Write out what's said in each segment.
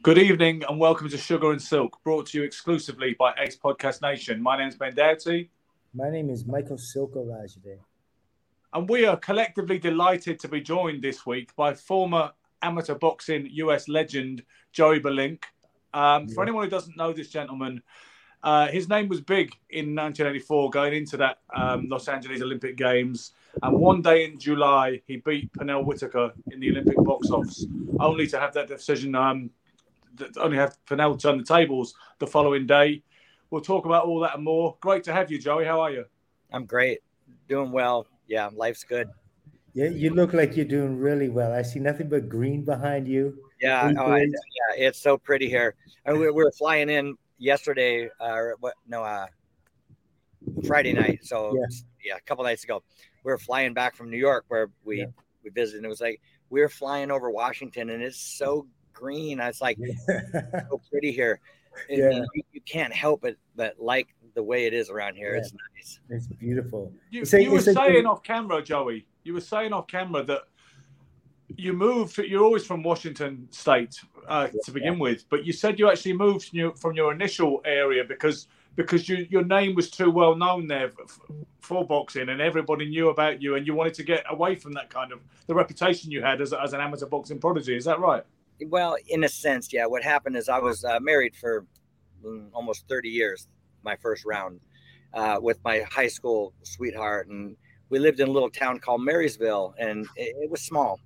Good evening and welcome to Sugar and Silk, brought to you exclusively by Ace Podcast Nation. My name is Ben Doughty, My name is Michael Silko and we are collectively delighted to be joined this week by former amateur boxing US legend Joey Belinc. Um, For anyone who doesn't know this gentleman, uh, his name was big in 1984 going into that um, Los Angeles Olympic Games. And one day in July, he beat Pernell Whitaker in the Olympic box office, only to have that decision, um, only have Pernell turn the tables the following day. We'll talk about all that and more. Great to have you, Joey. How are you? I'm great, doing well. Yeah, life's good. Yeah, you look like you're doing really well. I see nothing but green behind you. Yeah, oh, I, yeah, it's so pretty here. And we, we were flying in yesterday. Uh, or what? No, uh, Friday night. So Yeah. yeah. a couple nights ago, we were flying back from New York where we Yeah. we visited. And it was like we were flying over Washington, and it's so green. It's like so pretty here. And Yeah. you, you can't help it but like the way it is around here. Yeah. It's nice. it's beautiful. You, It's like- you were it's saying the- off camera, Joey. You were saying off camera that you moved. You're always from Washington State uh, to begin with, but you said you actually moved from your, from your initial area because because you, your name was too well known there f- for boxing, and everybody knew about you, and you wanted to get away from that kind of the reputation you had as, as an amateur boxing prodigy. Is that right? Well, in a sense, yeah. What happened is I was uh, married for mm, almost 30 years, my first round, uh, with my high school sweetheart. And we lived in a little town called Marysville, and it, it was small.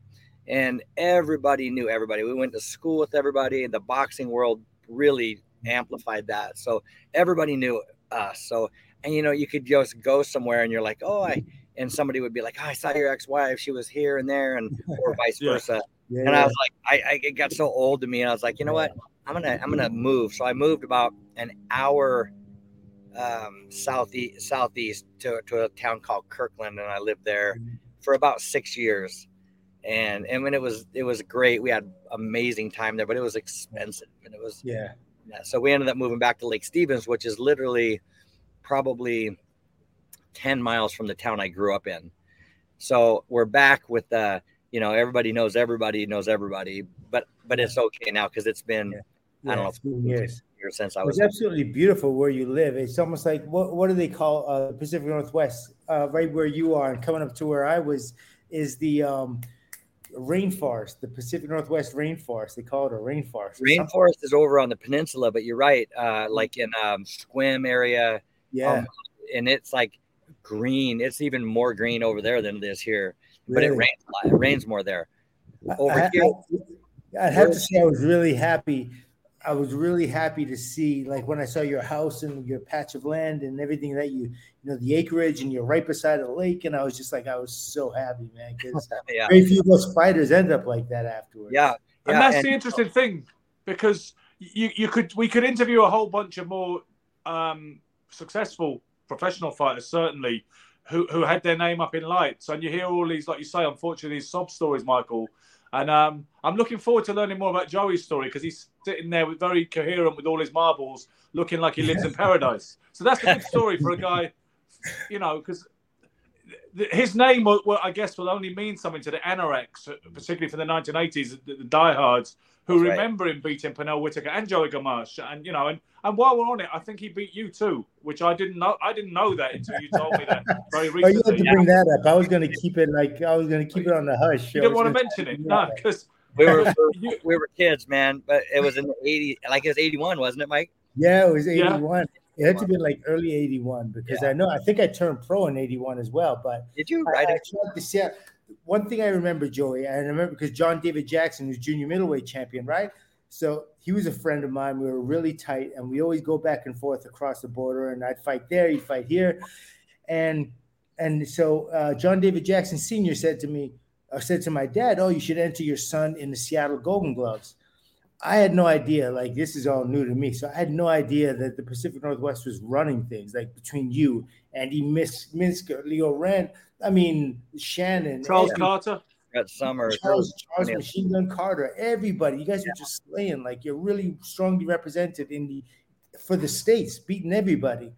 And everybody knew everybody. We went to school with everybody. And the boxing world really amplified that. So everybody knew us. So, and you know, you could just go somewhere and you're like, oh, I, and somebody would be like, oh, I saw your ex wife. She was here and there, and or vice Yeah. versa Yeah, and I was like, I, I it got so old to me, and I was like, you know what, I'm gonna I'm gonna move. So I moved about an hour um, southeast southeast to, to a town called Kirkland, and I lived there for about six years. And and when it was it was great, we had amazing time there, but it was expensive, and it was yeah, yeah. So we ended up moving back to Lake Stevens, which is literally probably 10 miles from the town I grew up in. So we're back with the, you know, everybody knows everybody knows everybody, but but it's okay now because it's been yeah. I don't know years. years since I It's was absolutely beautiful where you live. It's almost like what what do they call uh, Pacific Northwest? Uh, right where you are and coming up to where I was is the um, rainforest, the Pacific Northwest rainforest. They call it a rainforest. rainforest is over on the peninsula, but you're right, uh, like in um, Sequim area, Yeah, um, and it's like green. It's even more green over there than it is here, but it rains a lot. It rains more there. Over I, here, I, would have to say I was really happy. I was really happy to see, like when I saw your house and your patch of land and everything that you, you know, the acreage and you're right beside the lake, and I was just like, I was so happy, man, because yeah, very few of us fighters end up like that afterwards. yeah, and that's and- the interesting thing because you you could we could interview a whole bunch of more um, successful professional fighters certainly who who had their name up in lights. And you hear all these, like you say, unfortunately, these sob stories, Michael. And um, I'm looking forward to learning more about Joey's story because he's sitting there with very coherent with all his marbles, looking like he lives in paradise. So that's a good story for a guy, you know, because his name, will, I guess, will only mean something to the anoraks, particularly for the 1980s, the, the diehards who That's right. remember him beating Pernell Whitaker and Joey Gamache. And you know, and, and while we're on it, I think he beat you too, which I didn't know. I didn't know that until you told me that very Oh, you had to bring that up. I was going to keep it like I was going to keep it on the hush. You I didn't want to mention it, no, because We were we were kids, man. But it was in the '80s, like it was '81, wasn't it, Mike? Yeah, it was Yeah. 81. It had to be like early 81 because I know I think I turned pro in 81 as well. But Did you I, write I tried to see one thing I remember, Joey, I remember because John David Jackson was junior middleweight champion, right? So he was a friend of mine. We were really tight, and we always go back and forth across the border. And I'd fight there, he'd fight here, and and so uh, John David Jackson Senior said to me, or said to my dad, "Oh, you should enter your son in the Seattle Golden Gloves." I had no idea. Like this is all new to me, so I had no idea that the Pacific Northwest was running things like between you, Andy Mis- Minsker, Leo Rand. I mean Shannon, Charles every- Carter. Got summer. Charles, Charles Yeah. Machine Gun Carter, everybody. You guys are just slaying. Like you're really strongly represented in the for the states, beating everybody.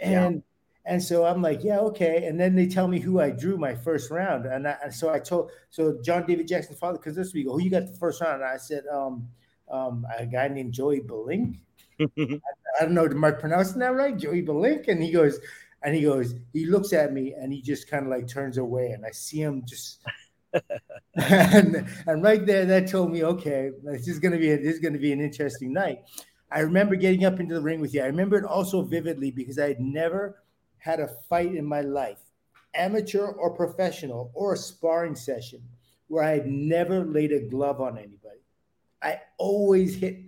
Yeah. And and so I'm like, yeah, okay. And then they tell me who I drew my first round, and, I, and so I told so John David Jackson's father, because this week, who you got the first round? And I said, um, um, a guy named Joey Belinc. I don't know, am I pronouncing that right? Joey Belinc. And he goes, and he goes, he looks at me and he just kind of like turns away, and I see him just. and, and right there, that told me, okay, this is gonna be a, this is gonna be an interesting night. I remember getting up into the ring with you. I remember it also vividly because I had never had a fight in my life, amateur or professional, or a sparring session where I had never laid a glove on anybody. I always hit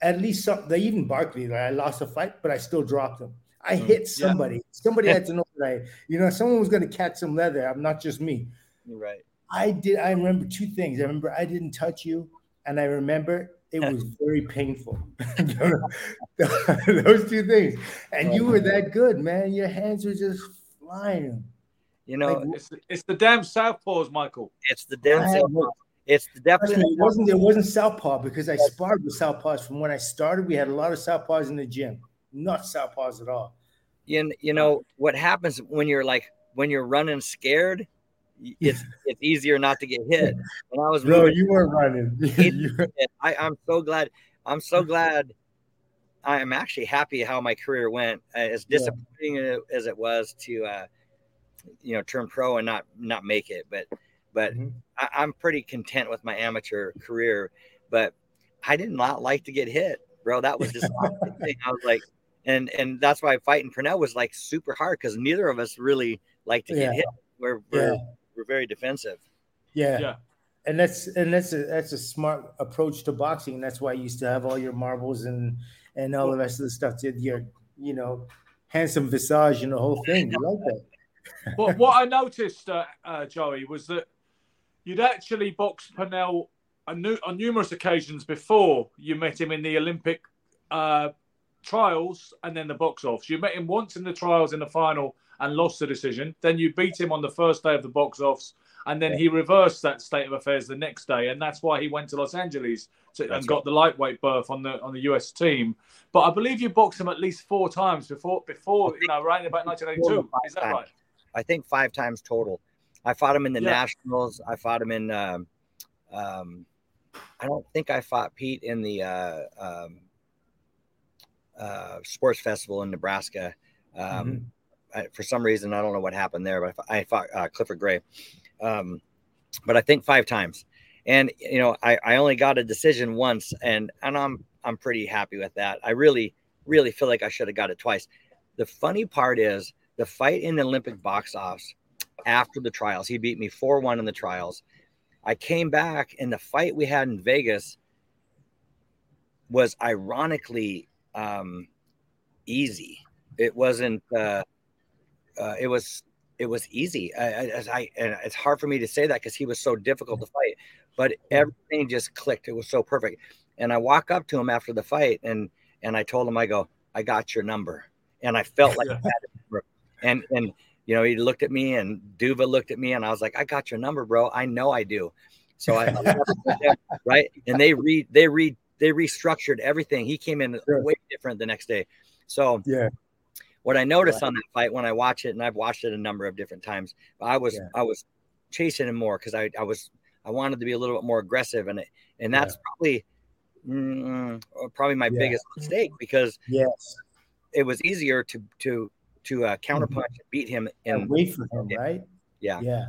at least some. They even Barkley, I lost a fight, but I still dropped them. I hit somebody. Somebody had to know that I, you know, someone was going to catch some leather. I'm not just me. You're right. I did. I remember two things. I remember I didn't touch you, and I remember it was very painful. Those two things, and oh, you were that good, man. Your hands were just flying. You know, Like, It's, it's the damn southpaws, Michael. it's the damn. I- It's the definitely it wasn't. It wasn't southpaw because I sparred with southpaws from when I started. We had a lot of southpaws in the gym, not southpaws at all. you, you know what happens when you're like when you're running scared it's it's easier not to get hit when i was moving, you weren't running. You were- I, i'm so glad i'm so glad i am actually happy how my career went uh, as Yeah. disappointing as it was to uh you know turn pro and not not make it but but Mhm. I, i'm pretty content with my amateur career but i did not like to get hit bro that was just i was like and and that's why fighting Pernell was like super hard because neither of us really like to get Yeah. hit. We're we're, Yeah. we're very defensive. Yeah. Yeah. And that's and that's a that's a smart approach to boxing. And that's why you used to have all your marbles and and all the rest of the stuff to your you know handsome visage and the whole thing. You like that. what, what I noticed, uh, uh, Joey, was that you'd actually boxed Pernell on, nu- on numerous occasions before you met him in the Olympic uh, trials and then the box offs. You met him once in the trials in the final and lost the decision. Then you beat him on the first day of the box offs, and then he reversed that state of affairs the next day, and that's why he went to Los Angeles to, and That's got the lightweight berth on the on the US team. But I believe you boxed him at least four times before before you know right about 1982. Is that right? I think five times total. I fought him in the Yeah. nationals. I fought him in. Um, um, I don't think I fought Pete in the uh, um, uh, sports festival in Nebraska. Um, I, for some reason, I don't know what happened there, but I fought, I fought uh, Clifford Gray. Um, but I think five times, and you know, I, I only got a decision once, and and I'm I'm pretty happy with that. I really really feel like I should have got it twice. The funny part is the fight in the Olympic box offs after the trials. He beat me 4 1 in the trials. I came back, and the fight we had in Vegas was ironically um, easy. It wasn't, uh, uh, it was, it was easy. I, I, I, and it's hard for me to say that because he was so difficult to fight, but everything just clicked. It was so perfect. And I walk up to him after the fight, and and I told him, I go, I got your number, and I felt like I had his number. and and you know, he looked at me and Duva looked at me and I was like, I got your number, bro. I know I do. So I, right. And they read, they read, they restructured everything. He came in Sure. way different the next day. So Yeah. what I noticed Right. on that fight when I watch it, and I've watched it a number of different times, I was Yeah. I was chasing him more because I, I was I wanted to be a little bit more aggressive, and it, and that's probably mm, probably my Yeah. biggest mistake because Yes. it was easier to to to uh, Mm-hmm. and beat him And wait for him, right? yeah Yeah.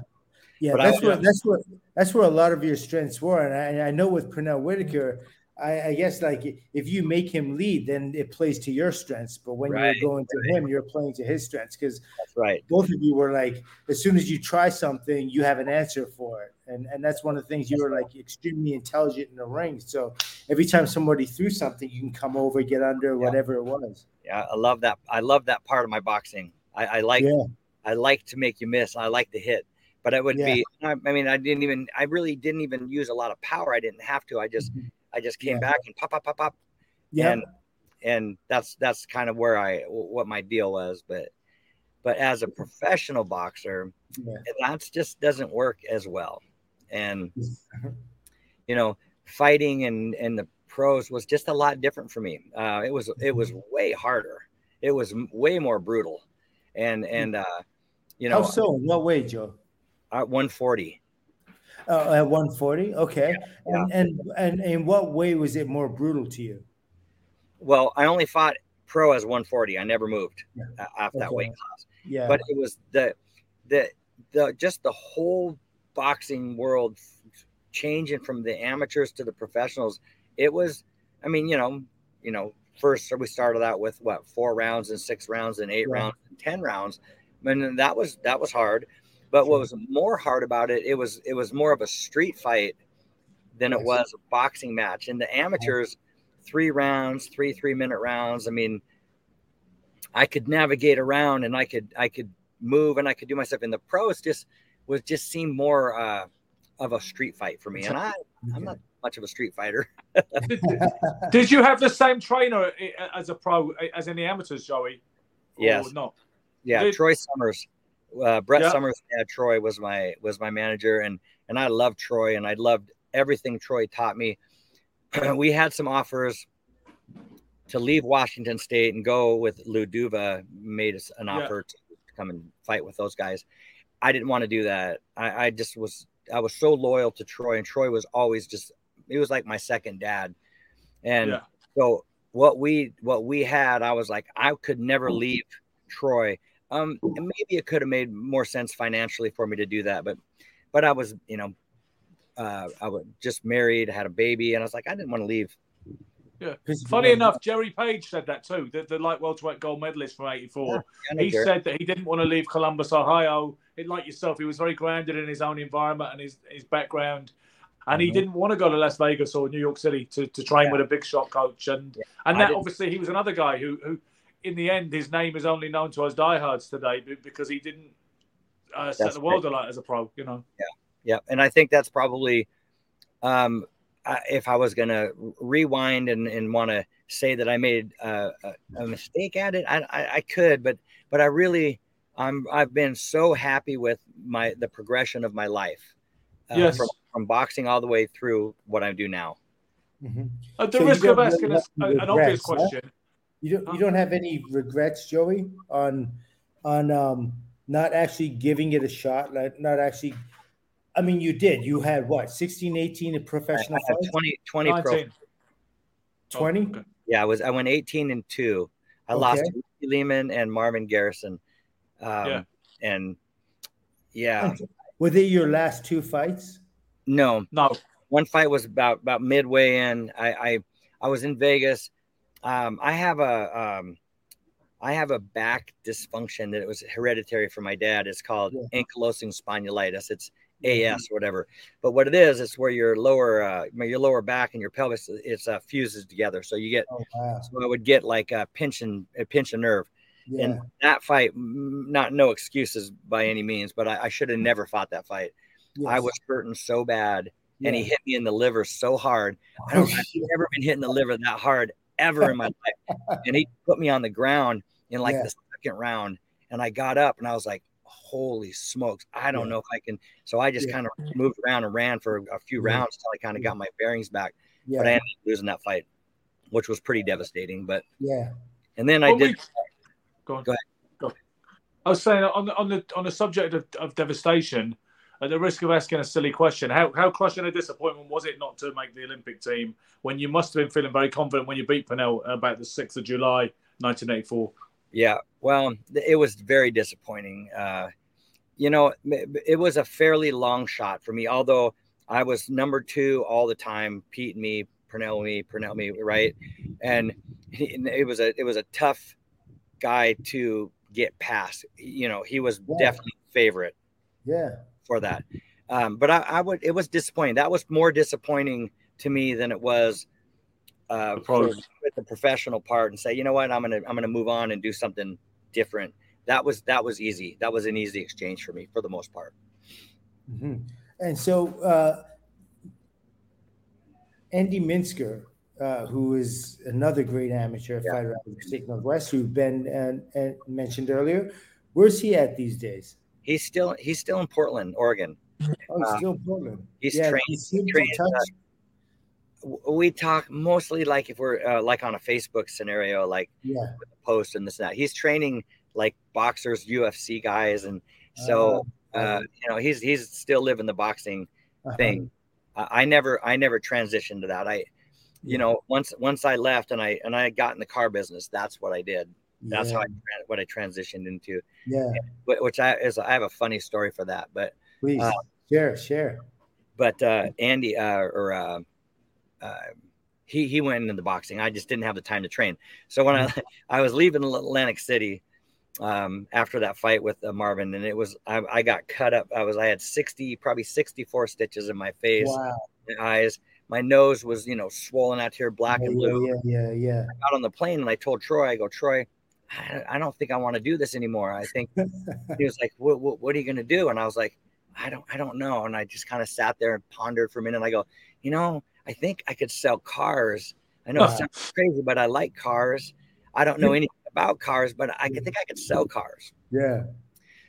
Yeah, But I- that's where that's where that's where a lot of your strengths were, and I, I know with Pernell Whitaker, I, I guess like if you make him lead, then it plays to your strengths. But when Right, you're going to him, you're playing to his strengths. Because right. both of you were like, as soon as you try something, you have an answer for it, and and that's one of the things you were like extremely intelligent in the ring. So every time somebody threw something, you can come over, get under, whatever it was. yeah I love that I love that part of my boxing. I, I like Yeah. I like to make you miss I like to hit. But it would Yeah. be I, I mean I didn't even I really didn't even use a lot of power. I didn't have to. I just mm-hmm. I just came Mm-hmm. Yeah. back and pop pop pop pop Yeah. and and that's that's kind of where I what my deal was. But but as a professional boxer, Yeah. that just doesn't work as well. And you know, fighting and and the pros was just a lot different for me. Uh, it was it was way harder. It was way more brutal. And and uh, you know, How so? What way, Joe? at 140. Uh, at 140. Okay. Yeah. And, and and in what way was it more brutal to you? Well, I only fought pro as 140. I never moved Yeah. after that Okay. weight class. Yeah. but it was the the the just the whole boxing world changing from the amateurs to the professionals it was i mean you know you know first we started out with what four rounds and six rounds and eight Yeah. rounds and ten rounds and that was that was hard but what was more hard about it it was it was more of a street fight than it was a boxing match and the amateurs three rounds three three minute rounds i mean I could navigate around and I could I could move and I could do myself. stuff. And the pros just was just seemed more uh, of a street fight for me. And I I'm not much of a street fighter. Did, did you have the same trainer as a pro as in the amateurs, Joey? Or Yes. not. Yeah, Did- Troy Summers, uh, Brett Yeah. Summers' dad Troy was my was my manager, and and I loved Troy, and I loved everything Troy taught me. we had some offers to leave Washington State and go with Lou Duva. Made us an Yeah. offer to come and fight with those guys. I didn't want to do that. I, I just was I was so loyal to Troy, and Troy was always just he was like my second dad, and Yeah. so what we what we had, I was like I could never leave Troy. Um, and maybe it could have made more sense financially for me to do that, but but I was you know uh, I was just married, had a baby, and I was like I didn't want to leave. Yeah. 'Cause- Funny enough, Jerry Page said that too. The, the light welterweight gold medalist from '84. I know He Garrett. said that he didn't want to leave Columbus, Ohio. It, like yourself, he was very grounded in his own environment and his, his background. And he Mhm. didn't want to go to Las Vegas or New York City to, to train Yeah. with a big shot coach. And I and that didn't- obviously he was another guy who, who, in the end, his name is only known to us diehards today because he didn't uh, set the world alight as a pro. You know. yeah yeah, and i think that's probably um I- if i was gonna rewind and, and want to say that i made uh, a, a mistake at it I, I i could but but i really i'm i've been so happy with my the progression of my life uh, Yes. from, from boxing all the way through what i do now Mhm. At the So risk of asking really us have any an obvious regrets, huh? Question, You don't you don't have any regrets, Joey, on on um not actually giving it a shot, like not actually I mean you did. You had what, 16, 18 in professional I had fights? 20 20 pro 20? Oh, okay. yeah i was i went 18 and 2 i lost Okay. to lehman and marvin garrison um Yeah. and yeah Were they your last two fights? no No. one fight was about about midway in. I I, I was in Vegas. Um, I have a um, I have a back dysfunction that it was hereditary from my dad. It's called Yeah. ankylosing spondylitis. It's AS or whatever. But what it is, it's where your lower uh, your lower back and your pelvis it's uh, fuses together. So you get Oh wow. so I would get like a pinch and a pinch a nerve. Yeah. And that fight, mm, not no excuses by any means, but I, I should have never fought that fight. I was hurting so bad and he hit me in the liver so hard. I don't, I've never been hit in the liver that hard ever in my life. And he put me on the ground in like Yeah. the second round, and I got up and I was like, holy smokes, I don't Yeah. know if I can. So I just Yeah. kind of moved around and ran for a few Yeah. rounds until I kind of got my bearings back. Yeah. But I ended up losing that fight, which was pretty devastating. But yeah. and then I did. we- Go on. Go ahead. Go. I was saying on the on the on the subject of, of devastation, at the risk of asking a silly question, how how crushing a disappointment was it not to make the Olympic team when you must have been feeling very confident when you beat Pernell about the sixth of July, nineteen eighty four? Yeah, well, it was very disappointing. Uh, you know, it was a fairly long shot for me, although I was number two all the time. Pete and me, Pernell me, Pernell me, right? And and it was a it was a tough guy to get past. You know, he was Yeah. definitely favorite Yeah. For that. Um, but I, I would it was disappointing. That was more disappointing to me than it was uh, for, with the professional part and say, you know what, I'm gonna I'm gonna move on and do something different. That was that was easy. That was an easy exchange for me for the most part. hmm And so, uh, Andy Minsker, uh, who is another great amateur Yeah. fighter out of the Pacific Northwest, who Ben and, and mentioned earlier, where's he at these days? He's still he's still in Portland, Oregon. Oh, he's Uh, still in Portland. he's yeah, trained- he's in trained, touch. uh, We talk mostly like if we're uh, like on a Facebook scenario, like yeah. post and this and that. He's training like boxers, UFC guys, and so Oh, uh, you know he's he's still living the boxing uh-huh. thing. I, I never I never transitioned to that. I you know once once I left and I and I got in the car business, that's what I did. That's yeah. how I what I transitioned into. Yeah. Wh- Which I is I have a funny story for that, but Please uh, share, share. but uh, Andy uh, or uh, uh, he he went into the boxing. I just didn't have the time to train. So when I I was leaving Atlantic City um, after that fight with uh, Marvin, and it was I, I got cut up. I was I had sixty probably sixty four stitches in my face, Wow. my eyes. My nose was you know swollen out here, black yeah, and blue. Yeah, yeah, yeah. I got on the plane and I told Troy, I go, Troy, I, I don't think I want to do this anymore. I think he was like, what, what, what are you going to do? And I was like, I don't, I don't know. And I just kind of sat there and pondered for a minute. And I go, you know, I think I could sell cars. I know it sounds crazy, but I like cars. I don't know anything about cars, but I think I could sell cars. yeah.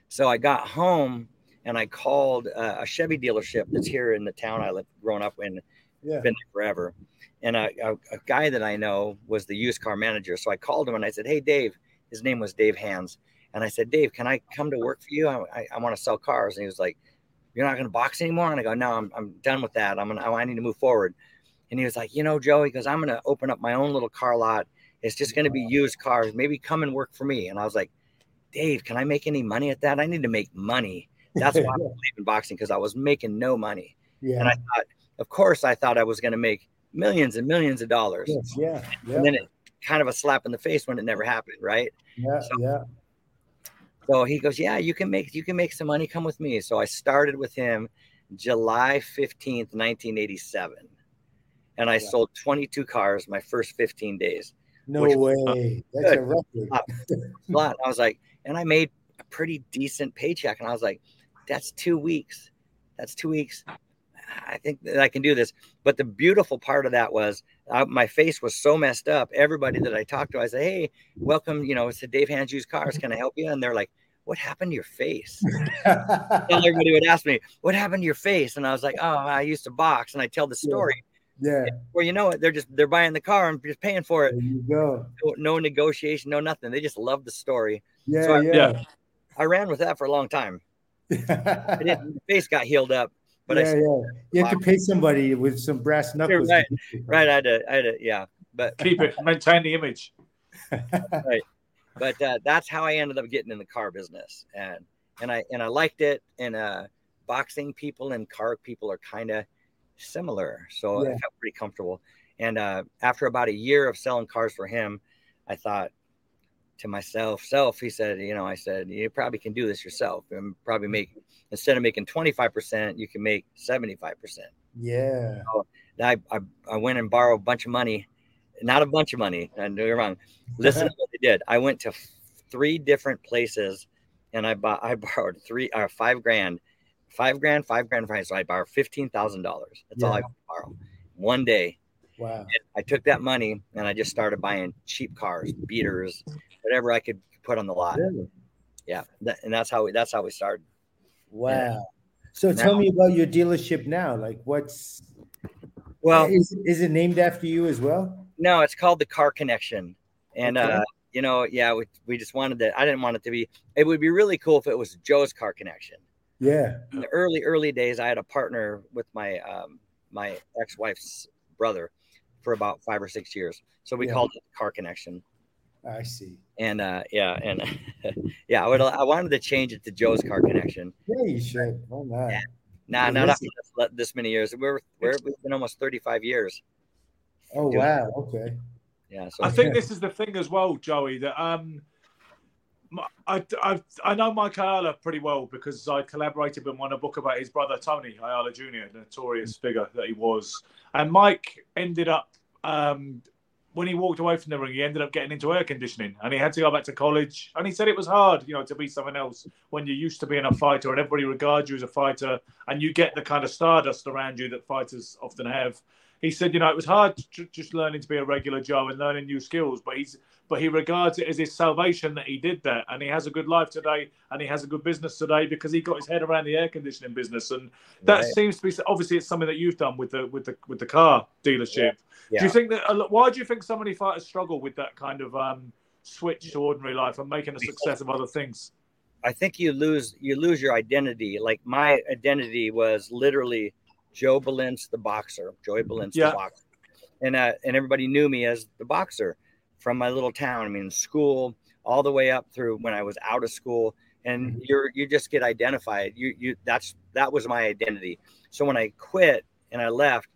So I got home and I called uh, a Chevy dealership that's here in the town I lived, growing up in Yeah. been there forever. And a, a, a guy that I know was the used car manager. So I called him and I said, Hey, Dave, his name was Dave Hands. And I said, Dave, can I come to work for you? I, I, I want to sell cars. And he was like, You're not going to box anymore? And I go, No, I'm, I'm done with that. I'm going to, I need to move forward. And he was like, You know, Joe, he goes, I'm going to open up my own little car lot. It's just going to be used cars. Maybe come and work for me. And I was like, Dave, can I make any money at that? I need to make money. That's why I'm leaving boxing because I was making no money. Yeah. And I thought, of course, I thought I was going to make millions and millions of dollars. yes, yeah. Yeah. And then it kind of a slap in the face when it never happened, right? yeah. so- yeah. So he goes, "Yeah, you can make you can make some money. Come with me." So I started with him July 15th, 1987. And I sold 22 cars my first 15 days. No way. That's a record. A lot. I was like, and I made a pretty decent paycheck. And I was like, that's two weeks. That's two weeks. I think that I can do this. But the beautiful part of that was uh, my face was so messed up. Everybody that I talked to, I said, Hey, welcome. You know, it's the Dave Hands Used Cars. Can I help you? And they're like, What happened to your face? And everybody would ask me, What happened to your face? And I was like, Oh, I used to box. And I tell the story. yeah. Well, you know what? They're just, they're buying the car and just paying for it. There you go. No, no negotiation, no nothing. They just love the story. Yeah, So I- yeah. I ran with that for a long time. I my face got healed up, but I yeah. You have to pay somebody with some brass knuckles. to right, right. I had to, I had to, yeah. But Keep it, maintain the image. Right, but uh, that's how I ended up getting in the car business, and and I and I liked it. And uh, boxing people and car people are kind of similar, so I felt pretty comfortable. And uh, after about a year of selling cars for him, I thought to myself, self, he said, you know, I said, you probably can do this yourself and probably mm. make instead of making 25%, you can make 75%. Yeah. I, I, I went and borrowed a bunch of money, not a bunch of money. Uh, I know you're wrong. Listen to what I did. I went to f- three different places and I bought, I borrowed three or five grand, five grand, five grand, five. So I borrowed $15,000. That's all I borrowed one day. Wow. I took that money and I just started buying cheap cars, beaters, whatever I could put on the lot. Really? yeah, that, and that's how we that's how we started. Wow. So Now- tell me about your dealership now. Like, what's Well, is, is it named after you as well? No, it's called the Car Connection, and Okay. uh, you know, yeah, we, we just wanted that. I didn't want it to be. It would be really cool if it was Joe's Car Connection. Yeah. In the early early days, I had a partner with my um, my ex wife's brother for about five or six years, so we Yeah. called it Car Connection. I see. And uh, yeah, and yeah, I would I wanted to change it to Joe's Car Connection. Yeah, you should. Why not? Yeah. Nah, Hey, not after this, this many years. We're we're we've been almost thirty five years. Oh doing- wow. Okay. Yeah, so I think this is the thing as well, Joey. That um, I, I, I know Mike Ayala pretty well because I collaborated with him on a book about his brother Tony Ayala Jr., the notorious figure that he was. And Mike ended up, um, when he walked away from the ring, he ended up getting into air conditioning and he had to go back to college. And he said it was hard, you know, to be someone else when you're used to being a fighter and everybody regards you as a fighter and you get the kind of stardust around you that fighters often have he said, you know, it was hard to, just learning to be a regular Joe and learning new skills, but he's but he regards it as his salvation that he did that, and he has a good life today, and he has a good business today because he got his head around the air conditioning business, and that seems to be obviously it's something that you've done with the with the with the car dealership. Do Yeah. you think that? Why do you think so many fighters struggle with that kind of um, switch to ordinary life and making a success of other things? I think you lose you lose your identity. Like my identity was literally Joe Belinc, the boxer, Joey Belinc, Yeah. the boxer, and uh, and everybody knew me as the boxer from my little town. I mean, school all the way up through when I was out of school, and you're you just get identified. You you that's that was my identity. So when I quit and I left,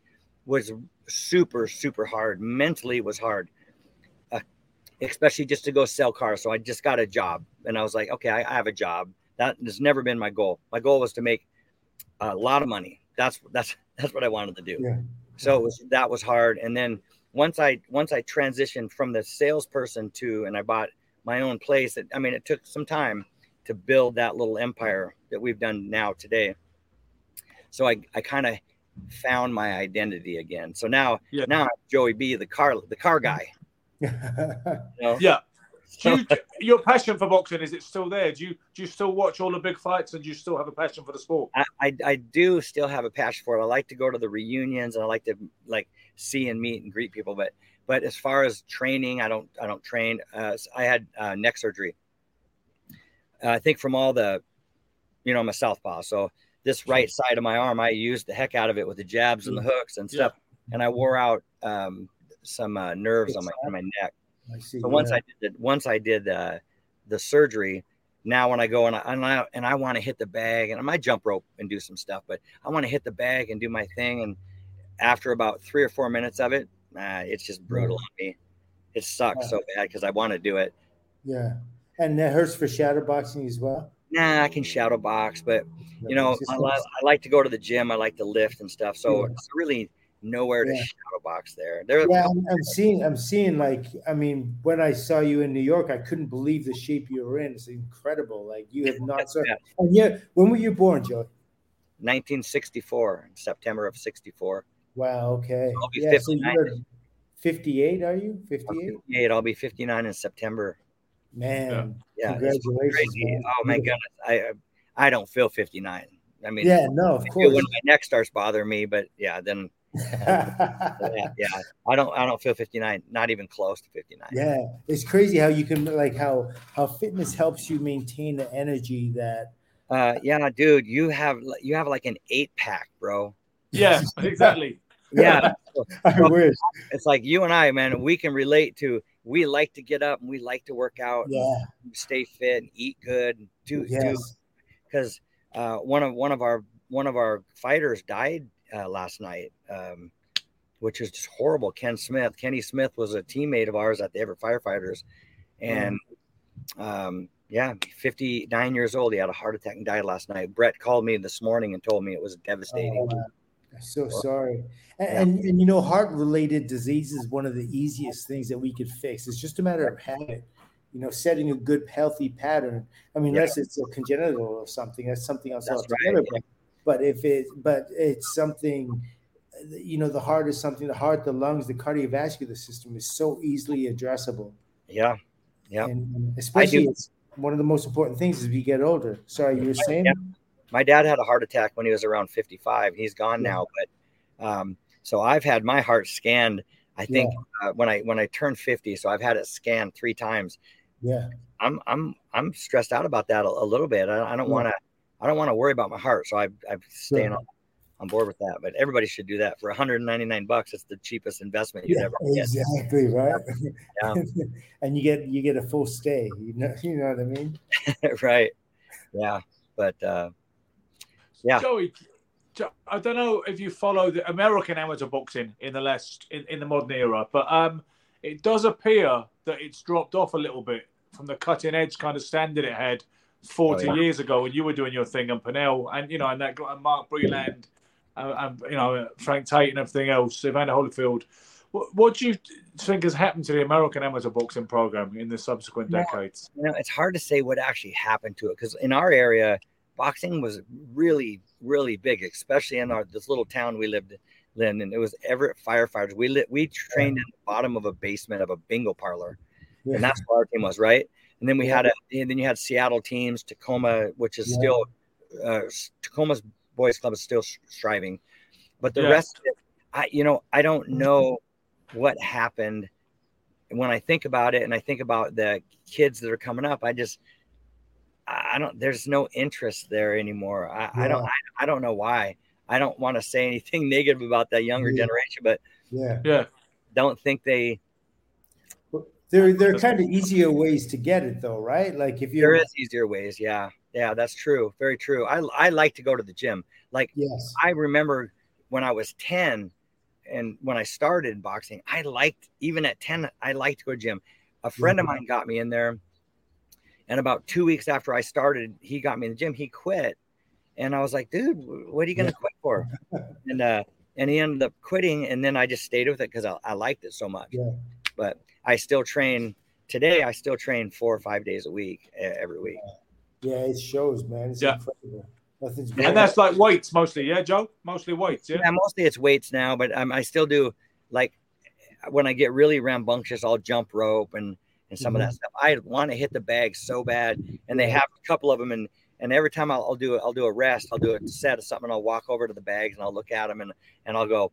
was super super hard. Mentally, was hard especially just to go sell cars. So I just got a job and I was like, okay, I, I have a job. That has never been my goal. My goal was to make a lot of money. That's that's that's what I wanted to do. Yeah. So it was that was hard. And then once I once I transitioned from the salesperson to and I bought my own place, it, I mean it took some time to build that little empire that we've done now today. So I, I kind of found my identity again. So now Yeah. now I'm Joey B, the car the car guy. You know? Yeah. Do you, your passion for boxing is it still there? Do you do you still watch all the big fights and do you still have a passion for the sport? I, I, I do still have a passion for it. I like to go to the reunions and I like to like see and meet and greet people. But but as far as training, I don't I don't train. Uh, I had uh, neck surgery. Uh, I think from all the, you know, I'm a southpaw, so this right side of my arm, I used the heck out of it with the jabs and the hooks and stuff, and I wore out um, some uh, nerves on my on my neck. I see. So once yeah. I did the, once I did uh, the surgery, now when I go and I and I, and I want to hit the bag and I might jump rope and do some stuff, but I want to hit the bag and do my thing. And after about three or four minutes of it, uh, it's just brutal on me. It sucks so bad because I want to do it. yeah, and that hurts for shadow boxing as well. Nah, I can shadow box, but you know, I, I like to go to the gym. I like to lift and stuff. So Yeah. it's really nowhere to Yeah. shadow box there. There, yeah, I'm, I'm seeing. I'm seeing. Like, I mean, when I saw you in New York, I couldn't believe the shape you were in. It's incredible. Like, you have not. So, Yeah. and yeah, when were you born, Joe? 1964, September of 64. Wow. Okay. I'll be yeah, so 59. you're 58. Are you 58? 58. I'll be 59 in September. Man, Yeah, it's congratulations. crazy. man. Oh my goodness, I I don't feel 59. I mean, Yeah, no, of course. when my neck starts bothering me, but yeah, then yeah, yeah, I don't I don't feel 59, not even close to 59. Yeah, it's crazy how you can like how how fitness helps you maintain the energy that. Uh, yeah, dude, you have you have like an eight pack, bro. Yeah, exactly. Yeah, I wish. it's like you and I, man. We can relate to. We like to get up and we like to work out, Yeah. stay fit, and eat good, and do do Yes. because uh, one of one of our one of our fighters died uh, last night, um, which is just horrible. Ken Smith, Kenny Smith was a teammate of ours at the Everett Firefighters, and um, yeah, 59 years old. He had a heart attack and died last night. Brett called me this morning and told me it was devastating. Oh, wow. So sorry. And, and, and you know, heart related disease is one of the easiest things that we could fix. It's just a matter of habit. You know, setting a good, healthy pattern. I mean, Yeah. unless it's a congenital or something, that's something else That's right, yeah. But, but if it, but it's something, you know, the heart is something. The heart, the lungs, the cardiovascular system is so easily addressable. Yeah, yeah. And, especially, it's, one of the most important things as we get older. Sorry, you were saying? Yeah. My dad had a heart attack when he was around 55. He's gone Yeah. now, but um, so I've had my heart scanned. I think uh, when I when I turned 50, so I've had it scanned three times. Yeah. I'm I'm I'm stressed out about that a, a little bit. I, I don't Yeah. want to I don't want to worry about my heart, so I I'm staying Sure. on, on board with that. But everybody should do that for 199 bucks. It's the cheapest investment you'd Yeah, ever get. exactly right. Yeah. and you get you get a full stay. You know, you know what I mean? right. Yeah. But uh, yeah. Joey, I don't know if you follow the American amateur boxing in the last in, in the modern era, but um, it does appear that it's dropped off a little bit from the cutting edge kind of standard it had 40 Oh, yeah. years ago when you were doing your thing and Pernell and you know and that and Mark Breland uh, and you know Frank Tate and everything else, Evander Holyfield. What, what do you think has happened to the American amateur boxing program in the subsequent Yeah. decades? you know, it's hard to say what actually happened to it because in our area, boxing was really, really big, especially in our this little town we lived in, and it was Everett firefighters. We lit, we trained in the bottom of a basement of a bingo parlor, Yeah. and that's where our team was, right? And then we had a, and then you had Seattle teams, Tacoma, which is Yeah. still uh, Tacoma's boys club is still striving, but the Yeah. rest, of it, I you know, I don't know what happened when I think about it, and I think about the kids that are coming up. I just I I don't. There's no interest there anymore. I, I don't. I, I don't know why. I don't want to say anything negative about that younger Yeah. generation, but Yeah. Yeah, don't think they. There there are kind of easier ways to get it though, right? Like if you're is easier ways. Yeah, yeah, that's true. Very true. I I like to go to the gym. Like yes. I remember when I was ten, and when I started boxing, I liked even at ten, I liked to go to gym. A friend of mine got me in there, and about two weeks after I started, he got me in the gym. He quit, and I was like, "Dude, what are you gonna Yeah. quit for?" and uh, and he ended up quitting, and then I just stayed with it because I, I liked it so much. Yeah. But I still train today. I still train four or five days a week, every week. Yeah, it shows, man. It's Yeah. incredible. Nothing's Yeah. better. and that's like weights mostly, yeah, Joe. Mostly weights, yeah. Yeah, mostly it's weights now, but um, I still do like when I get really rambunctious, I'll jump rope and and some of that stuff. I want to hit the bag so bad, and they have a couple of them, and and every time I'll, I'll do it, I'll do a rest, I'll do a set of something, I'll walk over to the bags and I'll look at them and and I'll go,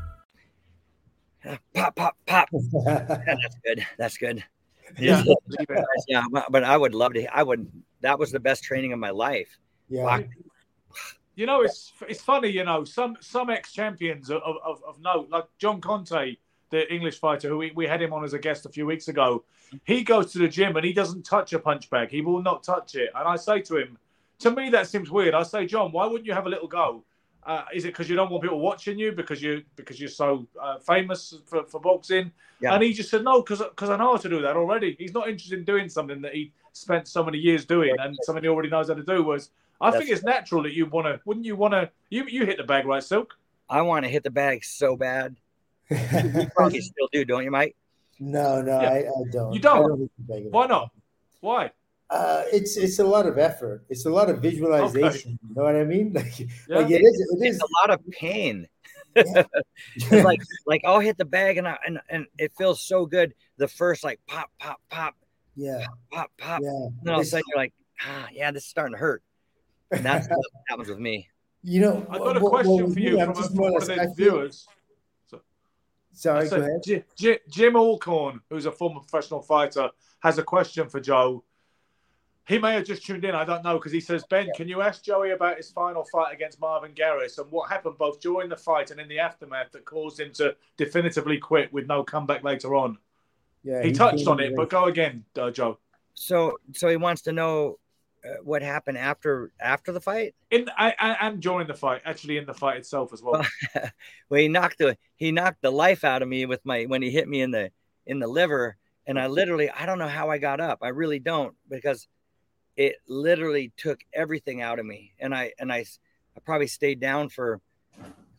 Pop, pop, pop. Yeah, that's good. That's good. Yeah. yeah. But, but I would love to. I would. That was the best training of my life. yeah. Wow. You know, it's it's funny. You know, some some ex champions of, of, of note, like John Conteh, the English fighter, who we, we had him on as a guest a few weeks ago. He goes to the gym and he doesn't touch a punch bag. He will not touch it. And I say to him, to me that seems weird. I say, John, why wouldn't you have a little go? Uh, is it because you don't want people watching you because you because you're so uh, famous for, for boxing? Yeah. And he just said no because because I know how to do that already. He's not interested in doing something that he spent so many years doing and something he already knows how to do. Was I think That's- it's natural that you want to. Wouldn't you want to? You you hit the bag right, Silk? I want to hit the bag so bad. You probably still do, don't you, Mike? no, no, Yeah. I, I don't. You don't? I don't think the bag of Why it. not? Why? Uh, it's it's a lot of effort. It's a lot of visualization. You know what I mean? Like, Yeah. like it is. It It's is. a lot of pain. Yeah. Like like I'll hit the bag and I, and and it feels so good. The first like pop pop pop yeah, pop pop. yeah. And then all of a It's- sudden you're like, ah, yeah, this is starting to hurt. And that's what happens with me. You know, I got a what- what question with for you I'm from, a, just from more or one of the I feel- viewers. Sorry, So go ahead. J- J- Jim Alcorn, who's a former professional fighter, has a question for Joe. He may have just tuned in. I don't know because he says, Ben, can you ask Joey about his final fight against Marvin Garris and what happened both during the fight and in the aftermath that caused him to definitively quit with no comeback later on? Yeah, He he's touched on it, great. but go again, uh, Joe. So so he wants to know uh, what happened after after the fight. In I, I, and during the fight, actually in the fight itself as well. well, he knocked the he knocked the life out of me with my when he hit me in the in the liver, and I literally I don't know how I got up. I really don't because it literally took everything out of me. And I and I I probably stayed down for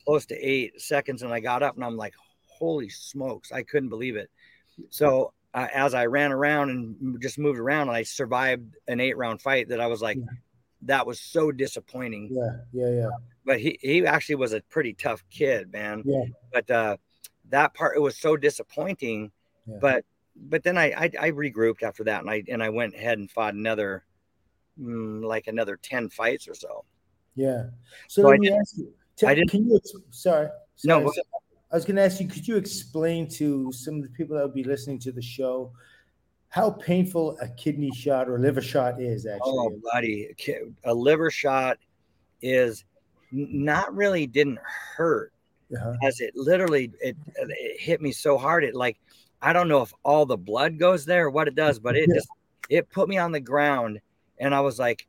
close to eight seconds, and I got up and I'm like, holy smokes, I couldn't believe it. So uh, as I ran around and just moved around, and I survived an eight round fight that I was like, yeah. that was so disappointing. Yeah, yeah, yeah. But he he actually was a pretty tough kid, man. Yeah. But uh, that part it was so disappointing. Yeah. But but then I, I, I regrouped after that, and I and I went ahead and fought another mm, like another ten fights or so. Yeah. So, so let I me did, ask you. I didn't. Can you? Sorry. sorry no. I was going to ask you, could you explain to some of the people that would be listening to the show how painful a kidney shot or liver shot is actually? Oh, buddy, a liver shot is not really didn't hurt uh-huh. as it literally it, it hit me so hard it like I don't know if all the blood goes there or what it does, but it yeah. just it put me on the ground and I was like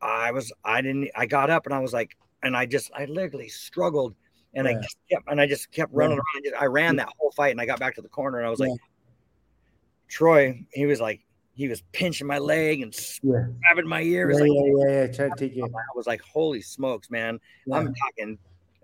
I was I didn't I got up and I was like and I just I literally struggled and yeah. I just kept and I just kept running yeah. around. I ran that whole fight and I got back to the corner and I was like, Troy, he was like, he was pinching my leg and grabbing my ear. Yeah, like, yeah, yeah, yeah, trying to take you. I was like, holy smokes, man. I'm talking,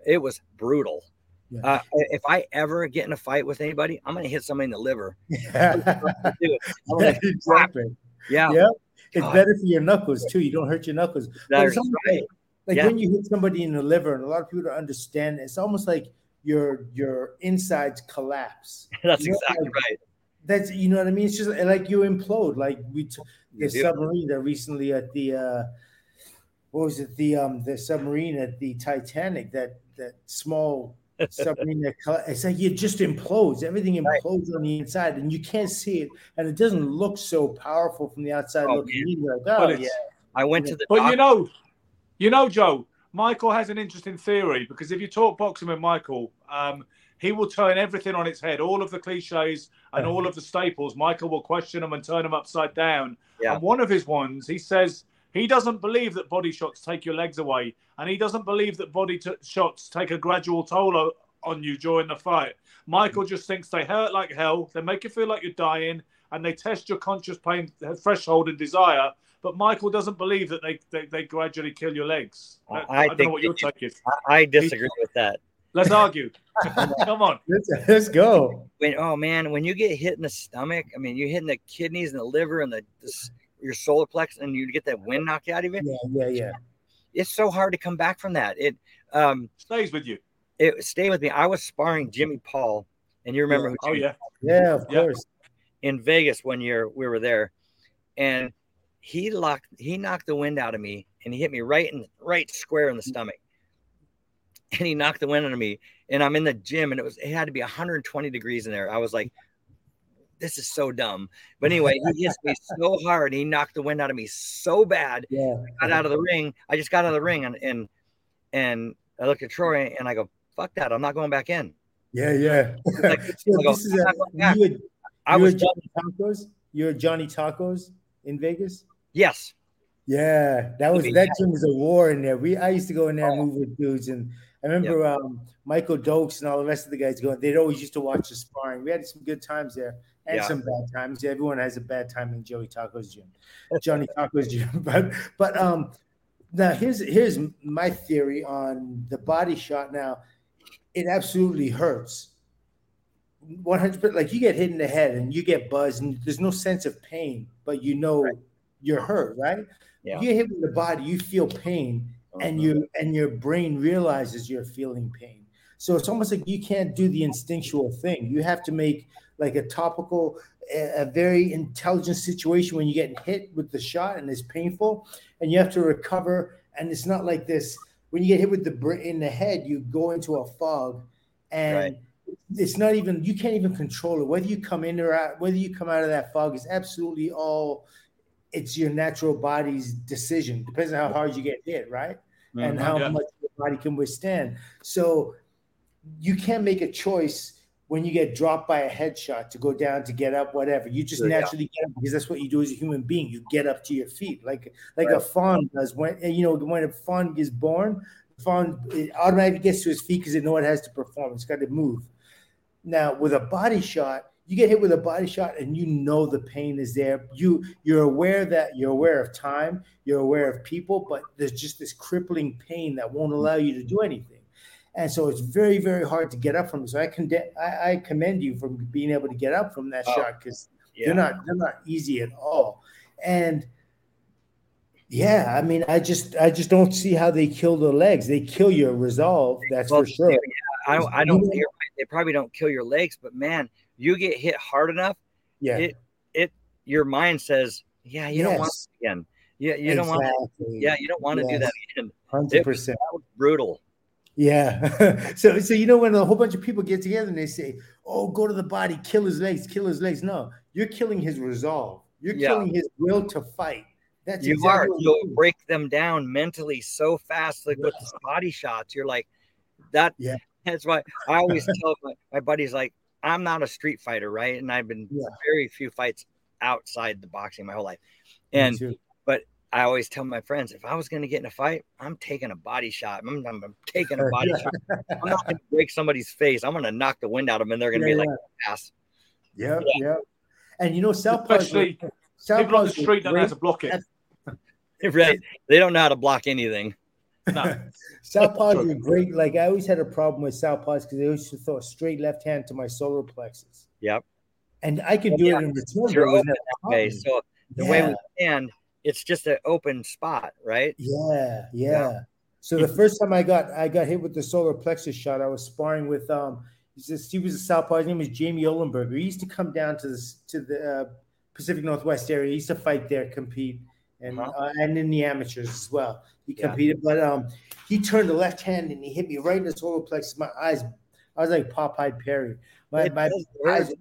it was brutal. Yeah. Uh, if I ever get in a fight with anybody, I'm going to hit somebody in the liver. Yeah. exactly. Yeah. Yeah. It's God. better for your knuckles too. You don't hurt your knuckles. That's right. Like yeah. when you hit somebody in the liver, and a lot of people don't understand, it's almost like your your insides collapse. That's you know, exactly like, right. That's you know what I mean. It's just like you implode. Like we t- the submarine that recently at the uh what was it the um the submarine at the Titanic that that small submarine that it's like it just implodes. Everything implodes right. on the inside, and you can't see it, and it doesn't look so powerful from the outside oh, looking. Like, oh yeah. I went to the. But you know, you know, Joe, Michael has an interesting theory because if you talk boxing with Michael, um, he will turn everything on its head. All of the cliches and all of the staples, Michael will question them and turn them upside down. Yeah. And one of his ones, he says he doesn't believe that body shots take your legs away, and he doesn't believe that body t- shots take a gradual toll on you during the fight. Michael just thinks they hurt like hell, they make you feel like you're dying, and they test your conscious pain uh, threshold and desire. But Michael doesn't believe that they, they, they gradually kill your legs. I, I, I don't know what your take is. I disagree with that. Let's argue. Come on. Let's, let's go. When, oh, man, when you get hit in the stomach, I mean, you're hitting the kidneys and the liver and the, the your solar plex and you get that wind knocked out of you. Yeah, yeah, yeah. It's so hard to come back from that. It um, stays with you. It stayed with me. I was sparring Jimmy Paul, and you remember yeah. who? Oh yeah, yeah, of course. In Vegas one year, we were there, and he locked he knocked the wind out of me and he hit me right in right square in the stomach and he knocked the wind out of me and i'm in the gym and it was it had to be 120 degrees in there i was like this is so dumb but anyway he hits me so hard he knocked the wind out of me so bad yeah I got out of the ring i just got out of the ring and and and i looked at troy and i go fuck that i'm not going back in yeah yeah like, so I, go, this is a, you had, I was Johnny Tocco's. You're Johnny Tocco's in Vegas. Yes. Yeah, that was that gym was a war in there. We I used to go in there and move with dudes, and I remember yep. um, Michael Dokes and all the rest of the guys going. They'd always used to watch the sparring. We had some good times there and yeah. some bad times. Everyone has a bad time in Joey Tocco's gym, Johnny Tocco's gym. But but um, now here's here's my theory on the body shot. Now, it absolutely hurts. 100 like you get hit in the head and you get buzzed and there's no sense of pain but you know right you're hurt, right? Yeah. You hit with the body, you feel pain, uh-huh. and you and your brain realizes you're feeling pain. So it's almost like you can't do the instinctual thing. You have to make like a topical, a, a very intelligent situation when you get hit with the shot and it's painful, and you have to recover. And it's not like this. When you get hit with the in the head, you go into a fog, and right. it's not even you can't even control it. Whether you come in or out, whether you come out of that fog is absolutely all it's your natural body's decision. Depends on how hard you get hit, right? Mm-hmm. And how yeah. much your body can withstand. So you can't make a choice when you get dropped by a headshot to go down to get up, whatever. You just yeah. naturally get up because that's what you do as a human being. You get up to your feet, like like right. a fawn does. When you know when a fawn is born, the fawn it automatically gets to his feet because it know it has to perform. It's got to move. Now with a body shot, you get hit with a body shot and you know the pain is there. You you're aware that you're aware of time, you're aware of people, but there's just this crippling pain that won't allow you to do anything. And so it's very, very hard to get up from. So I can I, I commend you for being able to get up from that oh, shot because yeah. they're not they're not easy at all. And yeah, I mean, I just I just don't see how they kill the legs. They kill your resolve, that's well, for sure. Yeah, I, don't I don't. They probably don't kill your legs, but man, you get hit hard enough. Yeah, it it your mind says, yeah, you yes. don't want it again. Yeah, you exactly. don't want. To, yeah, you don't want to yes. do that again. Hundred percent. Brutal. Yeah. so so you know when a whole bunch of people get together and they say, "Oh, go to the body, kill his legs, kill his legs." No, you're killing his resolve. You're yeah. killing his will to fight. That's you exactly are. You'll break them down mentally so fast, like with the body shots. You're like, that. Yeah. That's why I always tell my, my buddies, like, I'm not a street fighter, right? And I've been yeah. very few fights outside the boxing my whole life. And I always tell my friends, if I was going to get in a fight, I'm taking a body shot. I'm, I'm, I'm taking a body shot. I'm not going to break somebody's face. I'm going to knock the wind out of them, and they're going to yeah, be like, "Pass." Yeah, yeah, yeah. And you know, Southpaw. Especially people on the street don't know how to block it. right. They don't know how to block anything. No. Southpaws are great. Like I always had a problem with Southpaws because they always throw a straight left hand to my solar plexus. Yep. And I could oh, do yeah. it in return. You're open that way. So the yeah. way we stand, it's just an open spot, right? Yeah, yeah. yeah. So the first time I got I got hit with the solar plexus shot, I was sparring with um he was a southpaw. His name was Jamie Olenberger. He used to come down to the to the uh, Pacific Northwest area. He used to fight there, compete, and uh-huh. uh, and in the amateurs as well. He competed, yeah. but um, he turned the left hand and he hit me right in the solar plexus. My eyes, I was like Popeye Perry. My my eyes.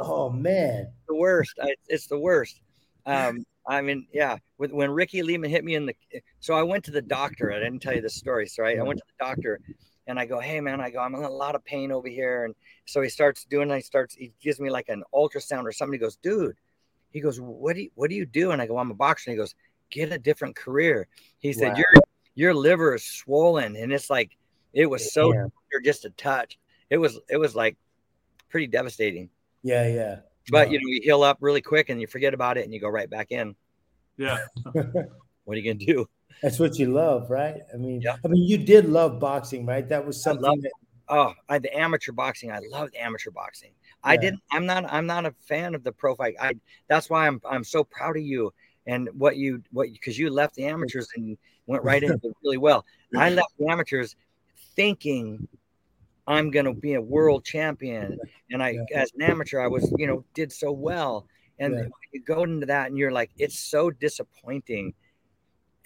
Oh man, the worst. I, it's the worst. Um, I mean, yeah. With, when Ricky Lehman hit me in the, so I went to the doctor. I didn't tell you the story, so I, I went to the doctor, and I go, "Hey, man," I go, "I'm in a lot of pain over here," and so he starts doing. He starts. He gives me like an ultrasound or something. He goes, "Dude," he goes, "What do you What do you do?" And I go, "I'm a boxer." And he goes, "Get a different career." He said, wow. "Your Your liver is swollen, and it's like it was so yeah. just a touch. It was It was like pretty devastating." Yeah, yeah. But you know, you heal up really quick and you forget about it and you go right back in. Yeah. what are you gonna do? That's what you love, right? I mean, yeah. I mean, you did love boxing, right? That was something. That... Oh, I the amateur boxing. I loved amateur boxing. Yeah. I didn't. I'm not. I'm not a fan of the pro fight. I. That's why I'm. I'm so proud of you and what you what because you left the amateurs and went right into it really well. I left the amateurs thinking I'm going to be a world champion. And I, yeah. as an amateur, I was, you know, did so well. And yeah. you go into that and you're like, it's so disappointing.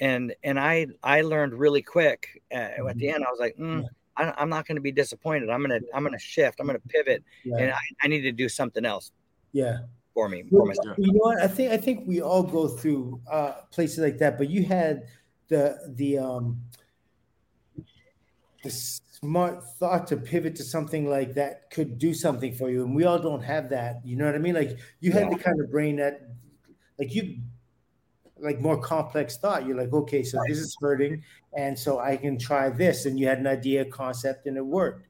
And, and I, I learned really quick uh, at the mm-hmm. end, I was like, mm, yeah. I, am not going to be disappointed. I'm going to, I'm going to shift. I'm going to pivot and I, I need to do something else. Yeah. For me, for myself. You know what? I think, I think we all go through uh, places like that, but you had the, the, um, the smart thought to pivot to something like that could do something for you. And we all don't have that. You know what I mean? Like you had yeah. the kind of brain that, like you, like more complex thought. You're like, okay, so right. this is hurting, and so I can try this. And you had an idea, concept, and it worked.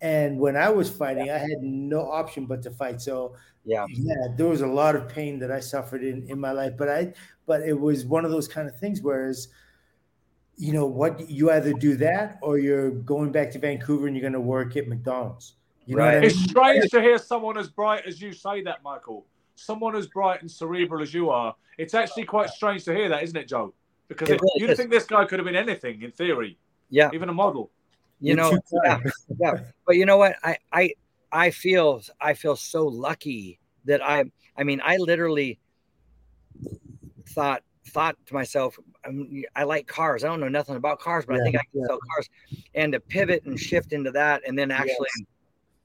And when I was fighting, I had no option but to fight. So yeah, yeah, there was a lot of pain that I suffered in in my life. But I, but it was one of those kind of things. Whereas you know what you either do that or you're going back to Vancouver and you're going to work at McDonald's. You right. I mean? It's strange to hear someone as bright as you say that, Michael. Someone as bright and cerebral as you are. It's actually quite strange to hear that, isn't it, Joe? Because it, really you'd think this guy could have been anything in theory. Yeah. Even a model. You know, yeah, yeah. But you know what? I I I feel I feel so lucky that I I mean I literally thought thought to myself, I like cars. I don't know nothing about cars, but yeah, I think I can yeah. sell cars. And to pivot and shift into that, and then actually yes.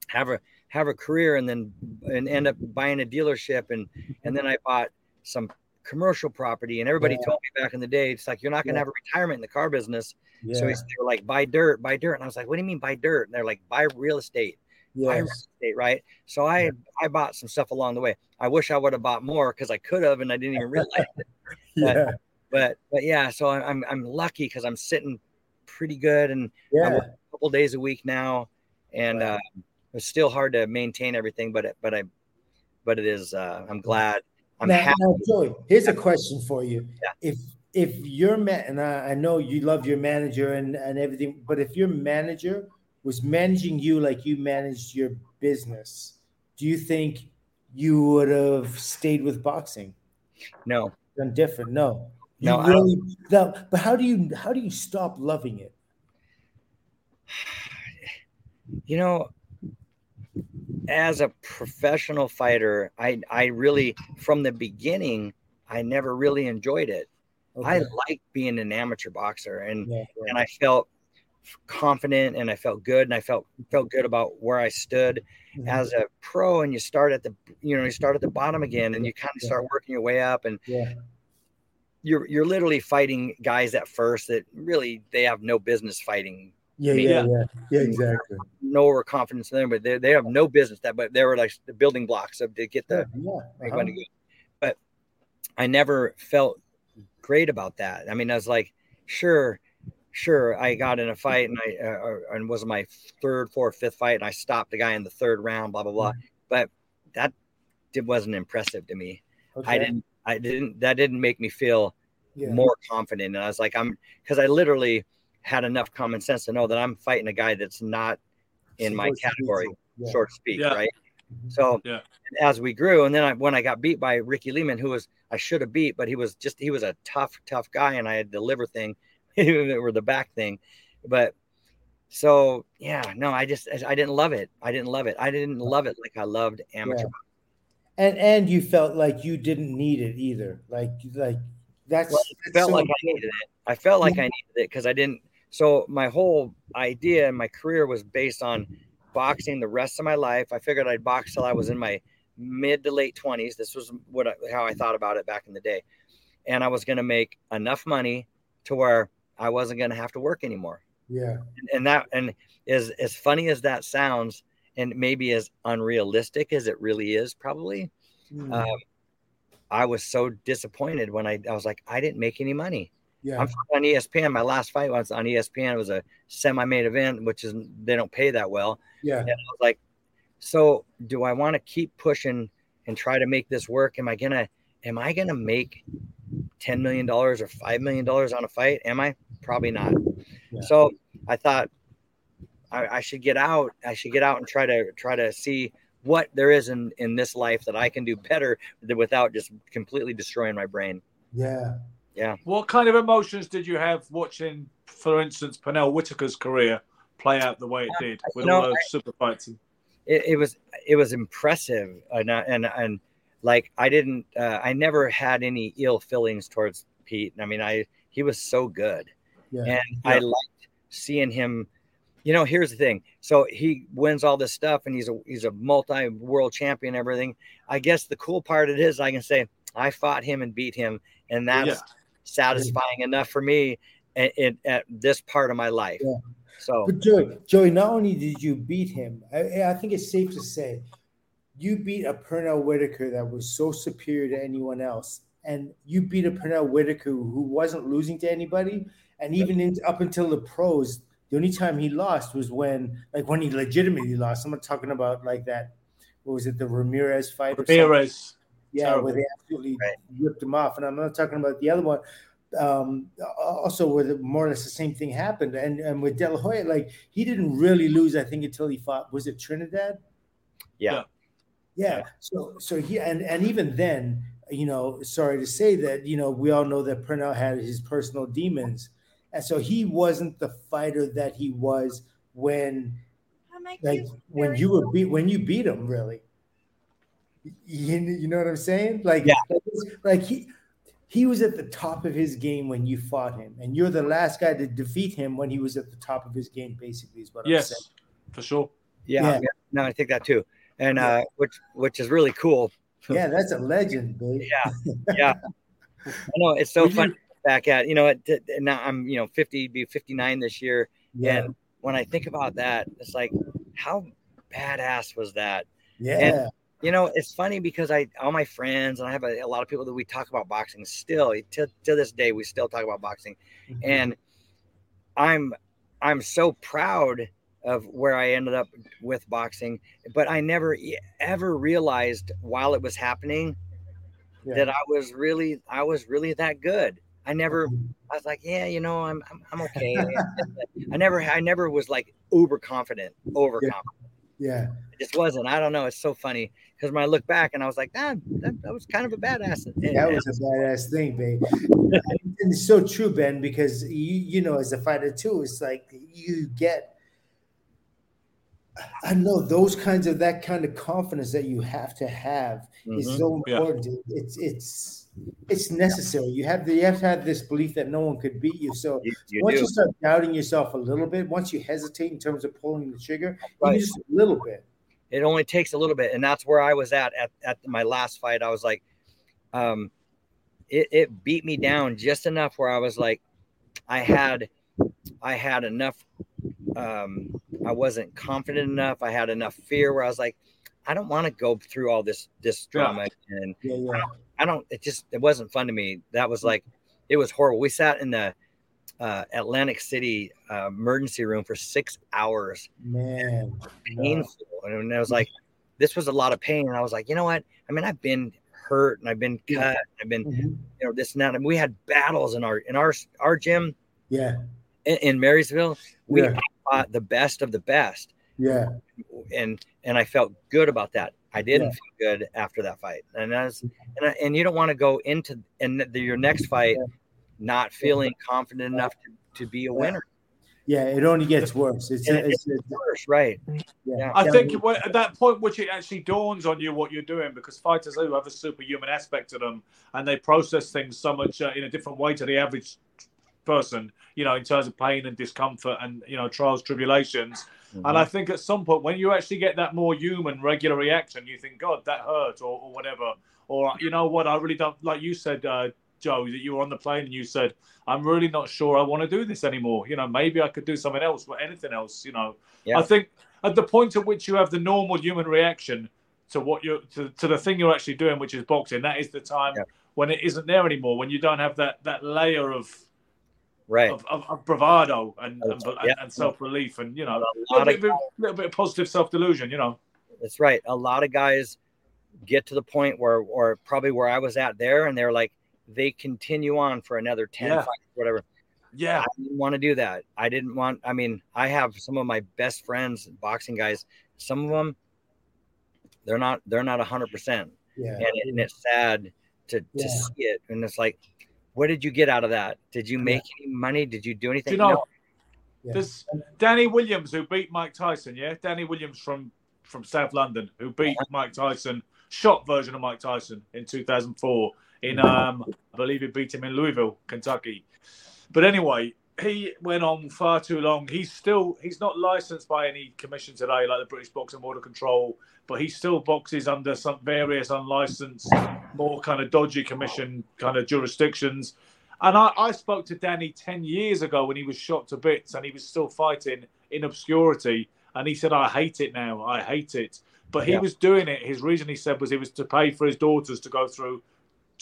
have a have a career, and then and end up buying a dealership, and and then mm-hmm. I bought some commercial property. And everybody yeah. told me back in the day, it's like you're not going to have a retirement in the car business. So they were like, buy dirt, buy dirt, and I was like, what do you mean buy dirt? And they're like, buy real estate. Yes. Estate, right? So I I bought some stuff along the way. I wish I would have bought more because I could have, and I didn't even realize it. But, yeah but but yeah, so I'm I'm lucky because I'm sitting pretty good and yeah. a couple days a week now, and uh, it's still hard to maintain everything, but it, but I but it is. Uh, I'm glad. I'm now, happy. now, Joey, here's a question for you. Yeah. If if your man, and I, I know you love your manager and, and everything, but if your manager was managing you like you managed your business, do you think you would have stayed with boxing? No, Done different? No. You No, really no, but how do you how do you stop loving it? you know, as a professional fighter, I I really from the beginning I never really enjoyed it. I Okay. liked being an amateur boxer and Yeah, and I felt confident and I felt good and I felt felt good about where I stood Mhm. as a pro and you start at the you know you start at the bottom again and you kind of start working your way up and yeah, you're you're literally fighting guys at first that really they have no business fighting yeah, Me. yeah, yeah, yeah, exactly. no overconfidence in them but they, they have no business that but they were like the building blocks of to get the Yeah, make uh-huh. But I never felt great about that. I mean, I was like, sure, sure. I got in a fight and I uh, and was my third, fourth, fifth fight, and I stopped the guy in the third round. Blah blah blah. But that it wasn't impressive to me. I didn't. I didn't. That didn't make me feel Yeah. more confident. And I was like, I'm because I literally had enough common sense to know that I'm fighting a guy that's not in my Supposed to be category, so- yeah. so to speak, Yeah. right? Mhm. So Yeah. as we grew, and then I, when I got beat by Ricky Lehman, who was I should have beat, but he was just he was a tough, tough guy, and I had the liver thing, or the back thing, but so yeah, no, I just I didn't love it. I didn't love it. I didn't love it like I loved amateur. Yeah. And and you felt like you didn't need it either. Like like that's, Well, I that's felt so like I needed it. I felt like I needed it because I didn't. So my whole idea and my career was based on boxing the rest of my life. I figured I'd box till I was in my mid to late twenties. This was what I, how I thought about it back in the day, and I was going to make enough money to where I wasn't going to have to work anymore. Yeah. And, and that and as as funny as that sounds, and maybe as unrealistic as it really is, probably. Mm. Um, I was so disappointed when I, I was like, I didn't make any money. yeah. I'm on ESPN. My last fight was on ESPN. It was a semi-main event, which is they don't pay that well. yeah. And I was like, so do I want to keep pushing and try to make this work? Am I gonna am I gonna make ten million dollars or five million dollars on a fight? Am I? Probably not. Yeah. So I thought I, I should get out. I should get out and try to try to see what there is in in this life that I can do better without just completely destroying my brain. Yeah. Yeah. What kind of emotions did you have watching, for instance, Pernell Whitaker's career play out the way it uh, did with you know, all those I- super fights? it, it was it was impressive and and and like I didn't uh, I never had any ill feelings towards Pete. I mean I he was so good Yeah. and I liked seeing him. You know, here's the thing. So he wins all this stuff and he's a he's a multi world champion everything. I guess the cool part of it is I can say I fought him and beat him and that's Yeah. satisfying enough for me at, at, at this part of my life. Yeah. So But Joey, Joey, not only did you beat him, I, I think it's safe to say you beat a Pernell Whitaker that was so superior to anyone else, and you beat a Pernell Whitaker who wasn't losing to anybody, and even in, up until the pros, the only time he lost was when, like, when he legitimately lost. I'm not talking about like that. What was it, the Ramirez fight? Ramirez. Yeah, Terrible. where they absolutely Right. ripped him off. And I'm not talking about the other one. Um, also, where the, more or less the same thing happened. And and with De La Hoya, like he didn't really lose, I think, until he fought. Was it Trinidad? yeah. Yeah. So so he and and even then, you know, sorry to say that, you know, we all know that Pernell had his personal demons, and so he wasn't the fighter that he was when like when you were beat when you beat him really you, you know what i'm saying like Yeah. like he he was at the top of his game when you fought him and you're the last guy to defeat him when he was at the top of his game basically is what i'm Yes, saying for sure. Yeah, Yeah. yeah. No, I think that too. And Yeah. uh which which is really cool. yeah that's a legend babe Yeah. Yeah. I know it's so Were fun you- back at, you know, it, it- now I'm, you know, 50 be 59 this year yeah and when I think about that, it's like how badass was that? yeah You know, it's funny because I all my friends and I have a, a lot of people that we talk about boxing still to, to this day we still talk about boxing Mhm. and I'm I'm so proud of where I ended up with boxing, but I never ever realized while it was happening Yeah. that I was really I was really that good. I never I was like, yeah, you know, I'm I'm, I'm okay. I never I never was like uber confident, overconfident. Yeah. It just wasn't. I don't know. It's so funny because when I look back and I was like, ah, that, that was kind of a badass. That was a badass thing, babe. and it's so true, Ben, because you you know, as a fighter too, it's like you get I know those kinds of that kind of confidence that you have to have is Mhm. so Yeah. important. It's it's it's necessary. You have the, you have to have this belief that no one could beat you. So You, you once do. you start doubting yourself a little bit, once you hesitate in terms of pulling the trigger, Right. just a little bit. it only takes a little bit and that's where i was at at, at my last fight i was like um it, it beat me down just enough where i was like i had i had enough um i wasn't confident enough i had enough fear where i was like i don't want to go through all this this Yeah. drama and Yeah, yeah. i don't it just it wasn't fun to me that was like it was horrible we sat in the uh, atlantic city uh, emergency room for six hours Man. painful. And I was like, this was a lot of pain. And I was like, you know what? I mean, I've been hurt and I've been cut. I've been, Mhm. you know, this and that. And we had battles in our in our our gym Yeah. in, in Marysville. We Yeah. fought the best of the best, Yeah. and and I felt good about that. I didn't Yeah. feel good after that fight, and as and I, and you don't want to go into and the, your next fight not feeling confident enough to, to be a winner. Yeah. It only gets worse. It's, it it's, gets worse, right? yeah. I think we- at that point, which it actually dawns on you what you're doing, because fighters do have a superhuman aspect to them, and they process things so much uh, in a different way to the average person. You know, in terms of pain and discomfort, and you know, trials, tribulations. Mm-hmm. And I think at some point, when you actually get that more human, regular reaction, you think, God, that hurt, or, or whatever. Or, you know what, I really don't, like you said, uh, Joe, that you were on the plane and you said, I'm really not sure I want to do this anymore. You know, maybe I could do something else, but anything else, you know. Yeah. I think at the point at which you have the normal human reaction to what you're, to, to the thing you're actually doing, which is boxing, that is the time Yeah. when it isn't there anymore, when you don't have that, that layer of, Right. of, of, of bravado and, and, Yeah. and, and self relief and, you know, A a little of bit, little bit of positive self delusion, you know. That's right. A lot of guys get to the point where, or probably where I was at there, and they're like, they continue on for another 10 Yeah. fights, whatever. Yeah. I didn't want to do that. I didn't want, I mean, I have some of my best friends, boxing guys, some of them, they're not, they're not 100%. yeah. And, and it's sad to, to Yeah. see it. And it's like, what did you get out of that? Did you make any money? Did you do Do anything? you know, No. Yeah. there's Danny Williams who beat Mike Tyson, yeah? Danny Williams from, from South London who beat Mike Tyson, shot version of Mike Tyson in 2004 in, um, I believe he beat him in Louisville, Kentucky. But anyway, he went on far too long. He's still he's not licensed by any commission today, like the British Boxing Board of Control, but he still boxes under some various unlicensed, more kind of dodgy commission kind of jurisdictions. And I, I spoke to Danny 10 years ago when he was shot to bits and he was still fighting in obscurity. And he said, I hate it now. I hate it. But he Yeah. was doing it. His reason he said was it was to pay for his daughters to go through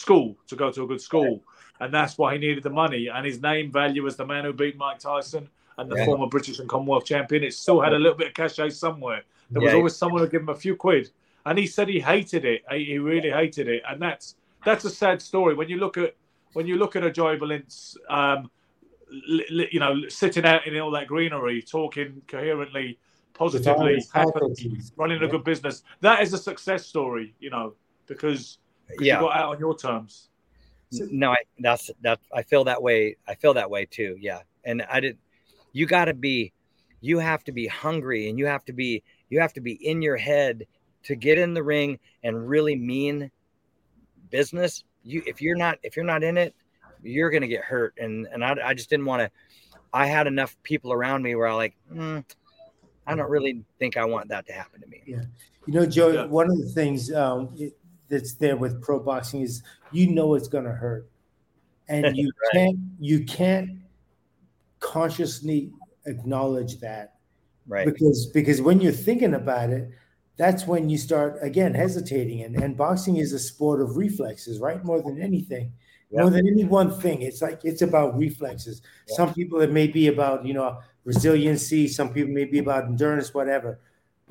school, to go to a good school. And that's why he needed the money. And his name value as the man who beat Mike Tyson and the Yeah. former British and Commonwealth champion, it still had a little bit of cachet somewhere. There was Yeah. always someone who give him a few quid. And he said he hated it. He really hated it. And that's that's a sad story. When you look at when you look at a Joey Belinc, um, li, you know, sitting out in all that greenery, talking coherently, positively, his happily, faculties. running a Yeah. good business, that is a success story, you know, because Yeah. you got out on your terms. no, I, that's that. I feel that way. I feel that way too. Yeah, and I did. You got to be, you have to be hungry, and you have to be, you have to be in your head to get in the ring and really mean business. You, if you're not, if you're not in it, you're gonna get hurt. And and I, I just didn't want to. I had enough people around me where I like, mm, I don't really think I want that to happen to me. Yeah. You know, Joe, Yeah. one of the things um, it, that's there with pro boxing is you know it's going to hurt, and you Right. can't you can't consciously acknowledge that Right. because because when you're thinking about it, that's when you start again hesitating. And and boxing is a sport of reflexes, right? More than anything. More than any one thing, it's like it's about reflexes. Some people it may be about you know resiliency. Some people may be about endurance, whatever.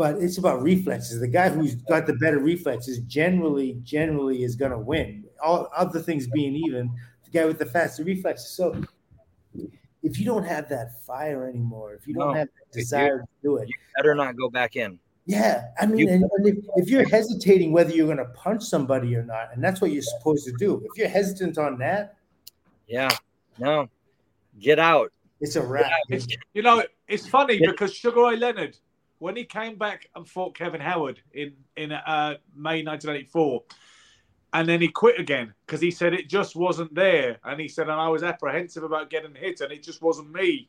But it's about reflexes. The guy who's got the better reflexes generally, generally is going to win. All other things being even, the guy with the faster reflexes. So if you don't have that fire anymore, if you don't No. have that You- desire to do it, You better not go back in. yeah, I mean, You- and, and if, if you're hesitating whether you're going to punch somebody or not, and that's what you're supposed to do. If you're hesitant on that, Yeah. No. Get out. it's a wrap. It's, you know, it's funny because Sugar Ray Leonard, when he came back and fought Kevin Howard in in uh, May 1984, and then he quit again because he said it just wasn't there, and he said, and I was apprehensive about getting hit, and it just wasn't me.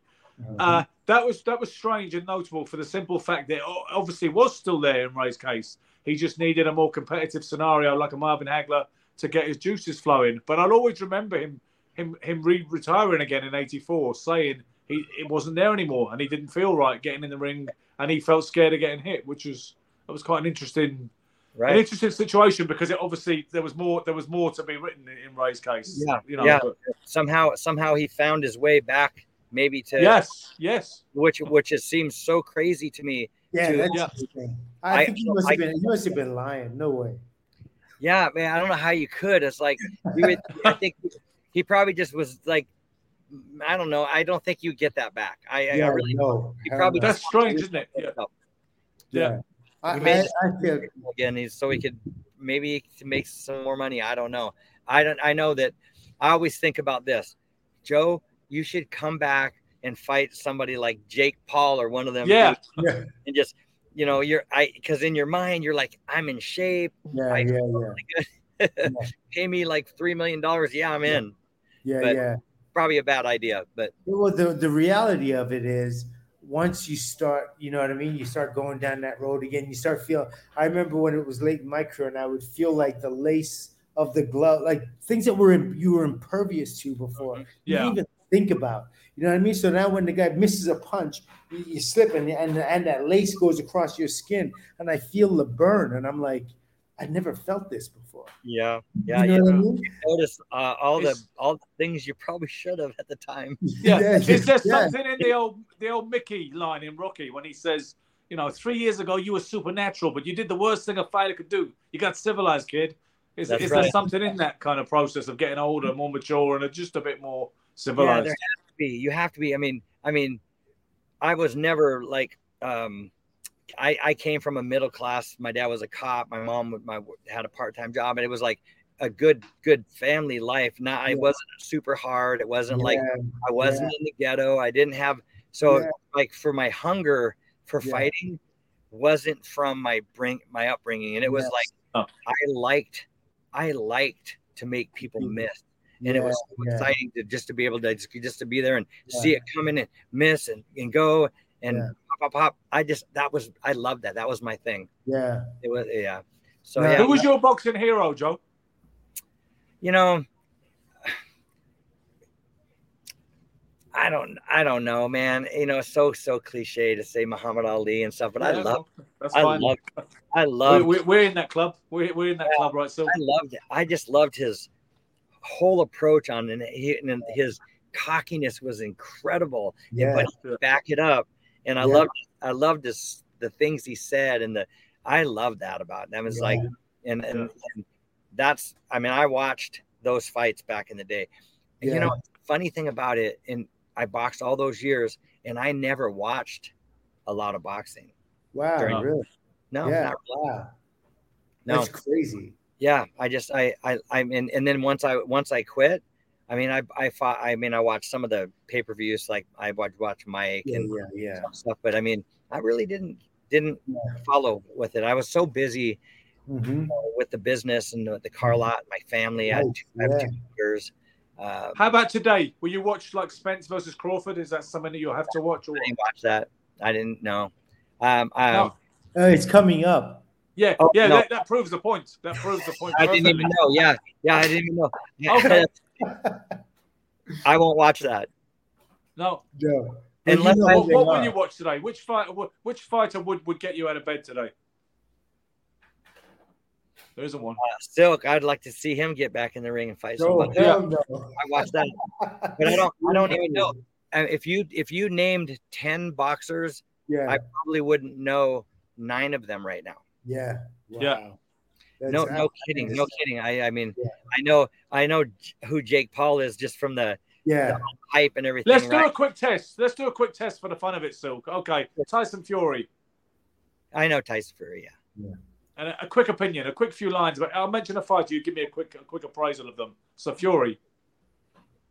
Uh, that was that was strange and notable for the simple fact that it obviously was still there in Ray's case. He just needed a more competitive scenario like a Marvin Hagler to get his juices flowing. But I'll always remember him him him re- retiring again in '84, saying he it wasn't there anymore and he didn't feel right getting in the ring and he felt scared of getting hit, which was that was quite an interesting. An interesting situation because it obviously there was more there was more to be written in, in Ray's case. Yeah. you know. yeah. but- Somehow, somehow he found his way back, maybe to yes, yes. which which is, seems so crazy to me. Yeah, to- that's Yeah. I, I- think he must have been. He must have been lying. No way. Yeah, man, I don't know how you could. It's like you would, I think he probably just was like, I don't know. I don't think you get that back. I, I- I Yeah, really no. He hell probably no. That's strange, isn't it? Yeah. yeah. I, I, I feel again. He's so he could maybe make some more money. I don't know. I don't. I know that. I always think about this, Joe. You should come back and fight somebody like Jake Paul or one of them. Yeah. yeah, and just you know you're I because in your mind you're like I'm in shape. yeah, I- yeah, yeah, Pay me like three million dollars. Yeah, I'm in. yeah, But- yeah. Probably a bad idea, but Well, the the reality of it is, once you start, you know what I mean. You start going down that road again. You start feeling. I remember when it was late in my career, and I would feel like the lace of the glove, like things that were in, you were impervious to before. Mm-hmm. You Yeah. didn't even think about. You know what I mean? So now when the guy misses a punch, you, you slip and, and and that lace goes across your skin, and I feel the burn, and I'm like, I never felt this before. yeah, yeah. you You, know what I mean? notice uh, all the all the things you probably should have at the time. Yeah. Yeah, Is there yeah. something in the old the old Mickey line in Rocky when he says, you know, three years ago you were supernatural, but you did the worst thing a fighter could do. You got civilized, kid. Is, That's is there something in that kind of process of getting older, more mature, and just a bit more civilized? Yeah, civilized? there has to be. You have to be. I mean, I mean, I was never like. um I, I came from a middle class. My dad was a cop. My mom would- my had a part time job, and it was like a good good family life. Not I wasn't super hard. It wasn't like I wasn't in the ghetto. I didn't have so Yeah. like for my hunger for Yeah. fighting wasn't from my bring my upbringing, and it was Yes. like Oh. I liked I liked to make people People. miss, and it was yeah, so yeah. exciting to just to be able to just, just to be there and Yeah. see it come in and miss and, and go and Yeah. pop pop pop. I just that was I loved that. That was my thing. Yeah. It was yeah. So Now- yeah, Who was your boxing hero, Joe? you know i don't i don't know man you know so so cliche to say muhammad ali and stuff but i love That's i fine. love i We're, love we're, we're in that club. We're, we're in that club, right? So i loved it i just loved his whole approach on and, he, and his cockiness was incredible Yeah. but he back it up and i Yeah. loved i loved this the things he said and the i loved that about him. That was Yeah. like and, and and that's i mean i watched those fights back in the day Yeah. you know funny thing about it and i boxed all those years and i never watched a lot of boxing Wow. During- really? no yeah. not really. Wow. no That's crazy. yeah i just i i i'm in and then once i once i quit i mean i i fought i mean i watched some of the pay-per-views like i watched watch mike Yeah. and Yeah. Yeah. stuff but i mean i really didn't didn't Yeah. follow with it i was so busy hmm with the business and the, the car lot my family i have Right, two, I have two daughters uh, how about today? Will you watch like Spence versus Crawford? Is that something that you'll have to watch? Or i didn't watch that i didn't know um, um No. Uh, it's coming up. Yeah, Oh, yeah, no. that, that proves the point. That proves the point. i didn't even know yeah yeah i didn't even know Okay. i won't watch that No. No. Unless know I- What, they what will you watch today? Which fighter? Which fighter would, would get you out of bed today? There isn't one. uh, silk i'd like to see him get back in the ring and fight No, somebody hell no. i watched that but i don't i don't even know uh, if you if you named ten boxers, Yeah. I probably wouldn't know nine of them right now. yeah. Yeah. Wow. That's- no, I- no kidding, no kidding. I, I mean, Yeah. I know, I know who Jake Paul is just from the Yeah. hype and everything. Let's do right? a quick test. Let's do a quick test for the fun of it, Silk. Okay, Tyson Fury, I know Tyson Fury. Yeah. and a, a quick opinion, a quick few lines. But I'll mention a fight. You give me a quick, a quick appraisal of them. So Fury,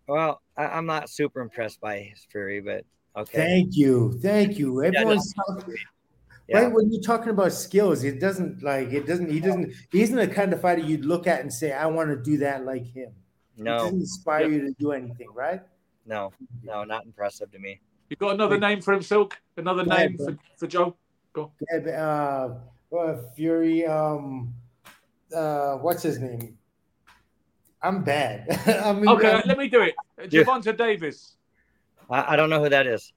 Well, I, I'm not super impressed by his Fury, but okay. Thank you. Thank you. Yeah, no, Everyone's talking. Yeah. Right when you're talking about skills, it doesn't like it doesn't. He doesn't. He isn't the kind of fighter you'd look at and say, "I want to do that like him." It No, doesn't inspire you to do anything, right? no, no, not impressive to me. you got another name for him, Silk? Another Go ahead, name for, for Joe? Yeah, Uh, uh, Fury. Um, uh, what's his name? I'm bad. I mean, Okay, I'm- let me do it. Yeah. Gervonta Davis. I, I don't know who that is.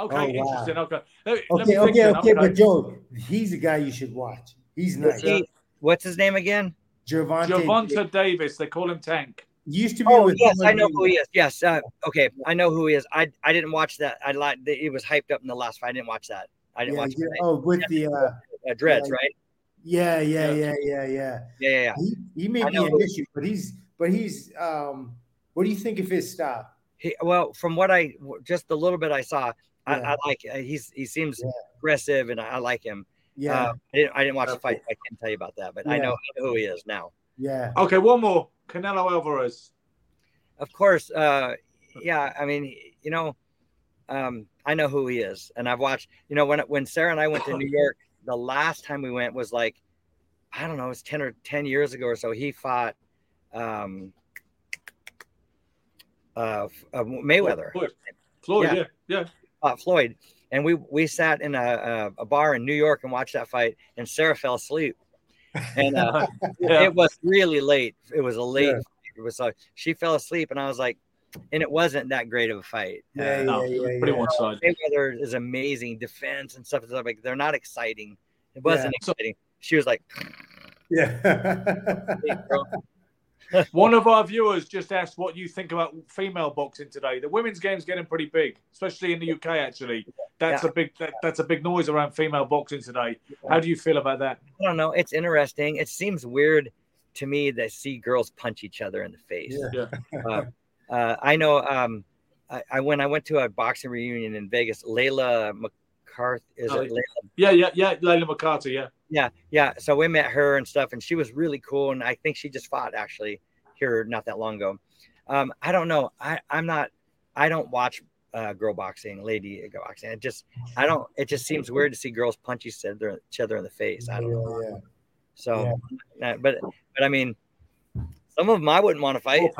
Okay, Oh, wow. interesting. Okay, let, let me okay, think okay, okay, but Joe, he's a guy you should watch. He's nice. He- what's his name again? Gervonta. Javonta Davis. They call him Tank. used to be Oh with yes, I know who he is. Yes, uh, okay, I know who he is. I I didn't watch that. I like it was hyped up in the last fight. I didn't watch that. I didn't Yeah, watch yeah, oh, with the uh, Uh, Dreads, yeah. right? yeah, yeah, Yeah. yeah, yeah, yeah. Yeah, yeah, yeah. He, he may be an issue, but he's but he's um. What do you think of his style? He, well, from what I just the little bit I saw, I, Yeah. I like. Uh, he's he seems Yeah. aggressive, and I, I like him. Yeah, Uh, I didn't I didn't watch the fight. I can't tell you about that, but I Yeah. know who he is now. yeah, Okay, one more. Canelo Alvarez. Of course, uh, yeah. I mean, you know, um, I know who he is, and I've watched. You know, when when Sarah and I went to New York, the last time we went was like, I don't know, it's ten or ten years ago or so. He fought um, uh, uh, Mayweather. Floyd. Floyd, Yeah. yeah, yeah. Uh, Floyd, and we we sat in a, a, a bar in New York and watched that fight, and Sarah fell asleep, and uh, Yeah. it was really late. It was a late. Yeah. fight. It was like she fell asleep, and I was like, and it wasn't that great of a fight. yeah, Uh, No, yeah, yeah, pretty yeah. one sided. Mayweather is amazing defense and stuff. and stuff like they're not exciting. It wasn't So- exciting. She was like, yeah. "Hey, bro." One of our viewers just asked what you think about female boxing today. The women's game's getting pretty big, especially in the UK. Actually, that's Yeah. a big that, that's a big noise around female boxing today. How do you feel about that? I don't know. It's interesting. It seems weird to me to see girls punch each other in the face. Yeah. uh, uh, I know. Um, I, I when I went to a boxing reunion in Vegas, Layla McCarter is Oh, it? Layla? Yeah, yeah, yeah. Layla McCarter, yeah. Yeah, yeah. So we met her and stuff, and she was really cool. And I think she just fought actually here not that long ago. Um, I don't know. I I'm not. I don't watch uh, girl boxing, lady boxing. It just I don't. It just seems weird to see girls punch each other each other in the face. I don't know. yeah, So, uh, but but I mean, some of them I wouldn't want to fight.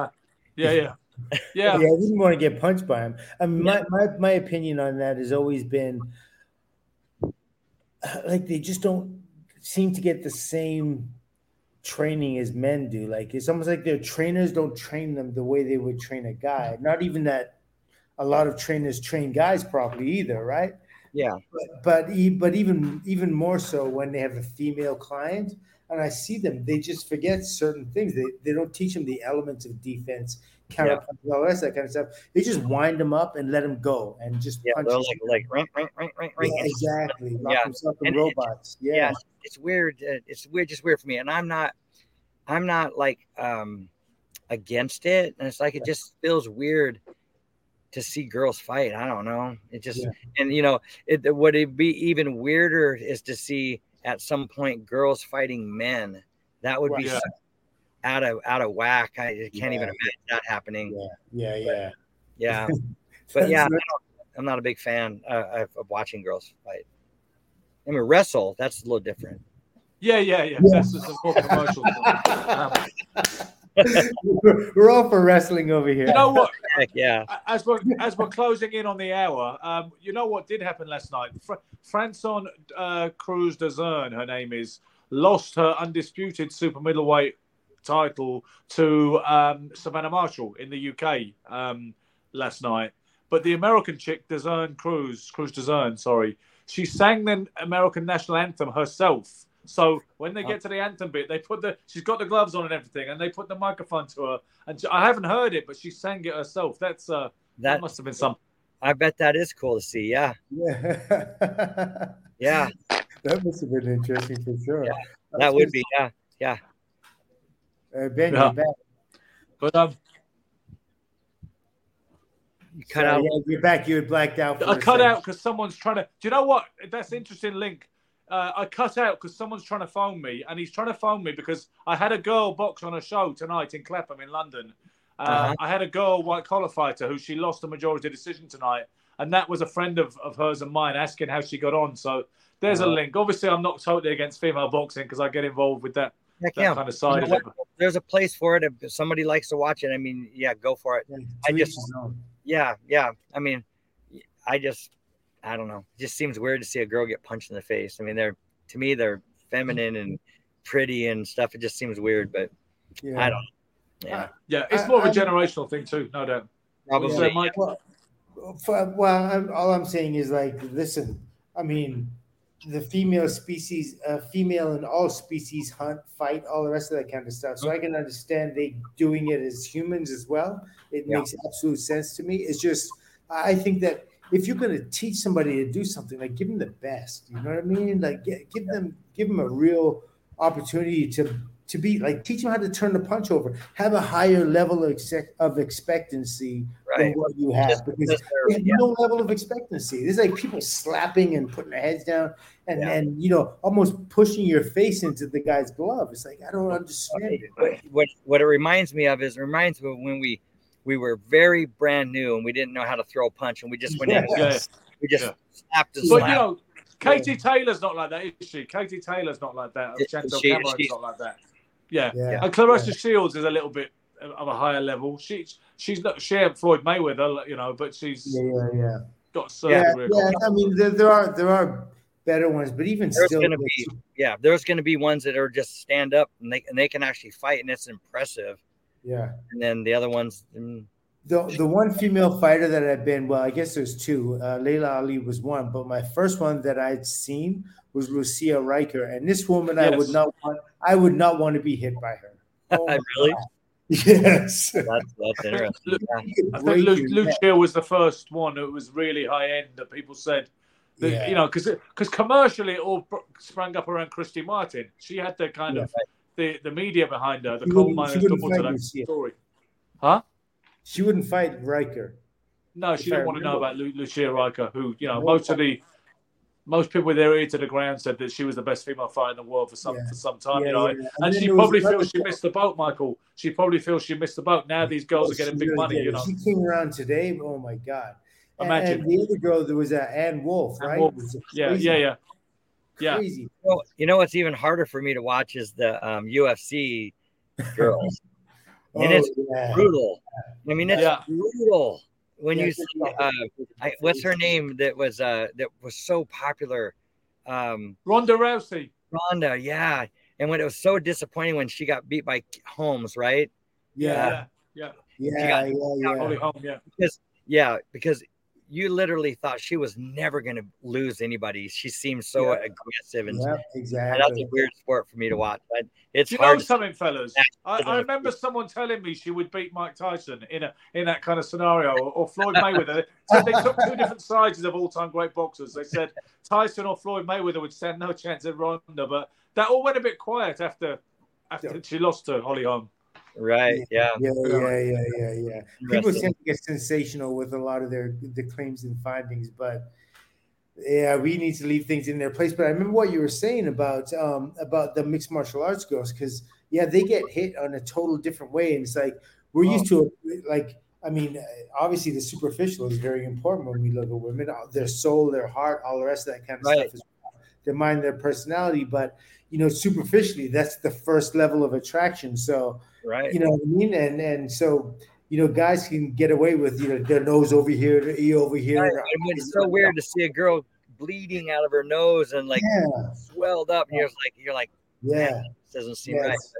Yeah, yeah. yeah. Yeah. I didn't want to get punched by him. I mean, my, my my opinion on that has always been like they just don't seem to get the same training as men do. Like it's almost like their trainers don't train them the way they would train a guy. Not even that a lot of trainers train guys properly either, right? Yeah, but but, but even even more so when they have a female client and I see them, they just forget certain things. They, they don't teach them the elements of defense, counter Yeah. all that kind of stuff. They just wind them up and let them go and just yeah. punch. Them. like like ring, ring, ring, ring, ring. yeah, exactly. Lock Yeah. themselves in And it- robots. yeah, Yeah. it's weird. uh, It's weird, just weird for me. And I'm not, I'm not like um against it. And it's like it just feels weird to see girls fight. I don't know. It just Yeah. and you know, it would it be even weirder is to see at some point girls fighting men. That would be Yeah. So out of out of whack. I can't even Yeah. imagine that happening. Yeah, yeah, yeah. Yeah, but yeah, I don't, I'm not a big fan uh, of, of watching girls fight. I mean, wrestle that's a little different. Yeah, yeah, yeah. Yeah. That's just a more commercial. We're, we're all for wrestling over here. you know what? Heck yeah. As we're as we're closing in on the hour, um, you know what did happen last night? Fr- Franchón uh, Crews-Dezurn, her name is, lost her undisputed super middleweight title to um, Savannah Marshall in the UK um, last night. But the American chick, Dezurn Crews, Cruz Dazern, sorry, she sang the American national anthem herself. So when they get to the anthem bit, they put the she's got the gloves on and everything, and they put the microphone to her. And she- I haven't heard it, but she sang it herself. That's uh, that That must have been some. I bet that is cool to see. Yeah. Yeah. Yeah. that must have been interesting for sure. Yeah, that would be. Yeah. Yeah. Uh, ben, Yeah. you're back. But um, You cut Sorry, out. yeah, you're back. You were blacked out. For I a cut second. out because someone's trying to. Do you know what? That's an interesting link. Uh, I cut out because someone's trying to phone me, and he's trying to phone me because I had a girl box on a show tonight in Clapham in London. Uh, Uh-huh. I had a girl white collar fighter who she lost a majority decision tonight, and that was a friend of, of hers and mine asking how she got on. So there's a Uh-huh. link. Obviously, I'm not totally against female boxing because I get involved with that, that kind of side You of know it. what? There's a place for it. If somebody likes to watch it, I mean, yeah, go for it. Yeah, I just- Yeah, yeah. I mean, I just, I don't know. It just seems weird to see a girl get punched in the face. I mean, they're to me they're feminine and pretty and stuff. It just seems weird, but Yeah. I don't. Yeah, uh, Yeah, it's I- more of a I'm- generational thing too, no doubt. probably. So, Mike, Well, for, well, I'm, all I'm saying is like, listen. I mean, the female species, uh, female and all species hunt, fight, all the rest of that kind of stuff. So I can understand they doing it as humans as well. It Yeah. makes absolute sense to me. It's just, I think that if you're going to teach somebody to do something, like give them the best. You know what I mean? Like get, give them, give them a real opportunity to to be like teach them how to turn the punch over. Have a higher level of, exec- of expectancy Right. what you have Just because because they they're- have yeah. no level of expectancy. There's like people slapping and putting their heads down and Yeah. and you know almost pushing your face into the guy's glove. It's like I don't understand it. what, what what it reminds me of is it reminds me of when we we were very brand new and we didn't know how to throw a punch and we just went in and Yeah. we just Yeah. slapped and slapped. But you know, Katie Taylor's not like that, is she? Katie Taylor's not like that. Is Chantelle she- Cameron's she's- not like that. Yeah. Yeah. And Claressa Shields is a little bit of a higher level. She she's not she ain't Floyd Mayweather, you know, but she's Yeah, yeah, yeah. got a certain Yeah, yeah. I mean, there, there are there are better ones, but even there's still, gonna be yeah, there's gonna be ones that are just stand up and they and they can actually fight and it's impressive. yeah. And then the other ones, mm, The the one female fighter that I've been well, I guess there's two. Uh, Laila Ali was one, but my first one that I'd seen was Lucia Rijker, and this woman I would not want. I would not want to be hit by her. Oh Really? God. Yes. that's that's interesting. Yeah. I think Break Lu- your. Lucia was the first one that was really high end that people said that, Yeah. you know because because commercially it all br- sprang up around Christy Martin. She had the kind Yeah. of the, the media behind her, the She coal she miners wouldn't double to fight that Lucia. story. Huh? She wouldn't fight Rijker. No, she didn't want to know about Lu- Lucia Rijker, who you know No. most of the most people with their ear to the ground said that she was the best female fighter in the world for some Yeah. for some time. Yeah, you know, yeah, yeah. And and she probably feels she missed the boat, Michael. She probably feels she missed the boat. Now these girls are getting She big really money. did. You know, She came around today. Oh my God. Imagine. And the other girl, there was uh, Ann Wolfe, Ann right? Wolfe. Yeah, yeah, yeah, yeah. Crazy. You know, you know what's even harder for me to watch is the um, UFC girls. and Oh, it's yeah. brutal. I mean, it's Yeah. brutal when Yeah, you see. Uh, I, what's her name that was uh, that was so popular? Um, Ronda Rousey. Ronda, yeah. And when it was so disappointing when she got beat by Holmes, right? Yeah, Yeah, yeah. yeah, got- yeah, yeah. Holly Holm. Yeah. Because yeah, because you literally thought she was never going to lose anybody. She seemed so Yeah. aggressive, and, Yeah, and that's a weird sport for me to watch. But it's you know hard. to- something, fellas? I, I remember someone telling me she would beat Mike Tyson in a in that kind of scenario, or, or Floyd Mayweather. So they took two different sides of all-time great boxers. They said Tyson or Floyd Mayweather would stand no chance at Ronda, but that all went a bit quiet after after she lost to Holly Holm. Right? Yeah. Yeah, yeah, yeah, yeah, yeah. People Interesting. tend to get sensational with a lot of their the claims and findings, but yeah, we need to leave things in their place. But I remember what you were saying about um about the mixed martial arts girls, because yeah, they get hit on a total different way, and it's like we're used to like. I mean, uh, obviously, the superficial is very important when we look at women. uh, Their soul, their heart, all the rest of that kind of Right. stuff is their mind, their personality. But you know, superficially, that's the first level of attraction. So Right. you know what I mean? And and so you know, guys can get away with you know their nose over here, their ear over here. Right. It's so weird to see a girl bleeding out of her nose and like Yeah, swelled up. And you're like, you're like, yeah, this doesn't seem right. It's,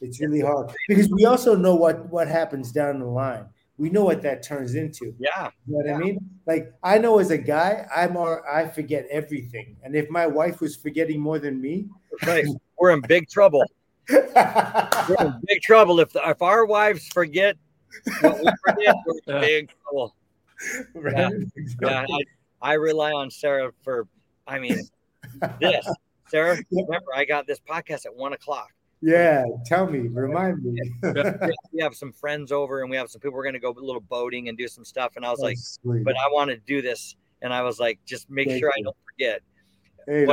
it's really hard because we also know what what happens down the line. We know what that turns into. Yeah. You know what Yeah. I mean? Like I know as a guy, I'm all, I forget everything, and if my wife was forgetting more than me, Right. We're in big trouble. We're in big trouble if if our wives forget what we forget. We're in big trouble. Yeah, yeah I, I rely on Sarah for. I mean, this Sarah. Remember, I got this podcast at one o'clock. Yeah, tell me, remind me. we have some friends over, and we have some people. We're going to go a little boating and do some stuff. And I was like, sweet. but I want to do this, and I was like, just make Thank sure I don't forget. Hey,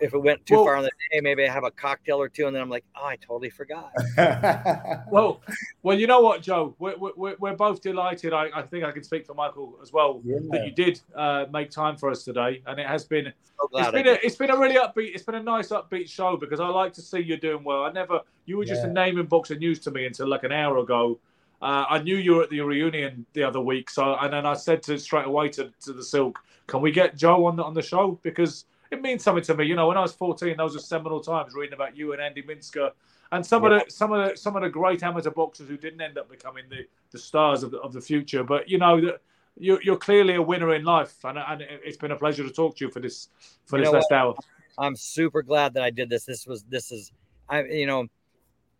What listen. happens is if it went too Well- far in the day, maybe I have a cocktail or two, and then I'm like, oh, I totally forgot. Well, well, you know what, Joe? We're, we're, we're both delighted. I, I think I can speak for Michael as well Yeah. that you did uh, make time for us today, and it has been So it's glad I been a, it's been a really upbeat. It's been a nice upbeat show because I like to see you doing well. I never you were just Yeah. a name in boxing news to me until like an hour ago. Uh, I knew you were at the reunion the other week, so and then I said to straight away to, to the Silk, can we get Joe on the on the show because it means something to me. You know, when I was fourteen, those were seminal times reading about you and Andy Minsker and some of the some of the some of the great amateur boxers who didn't end up becoming the, the stars of the, of the future. But you know that you're, you're clearly a winner in life, and, and it's been a pleasure to talk to you for this for You this last what? hour. I'm super glad that I did this. This was this is I you know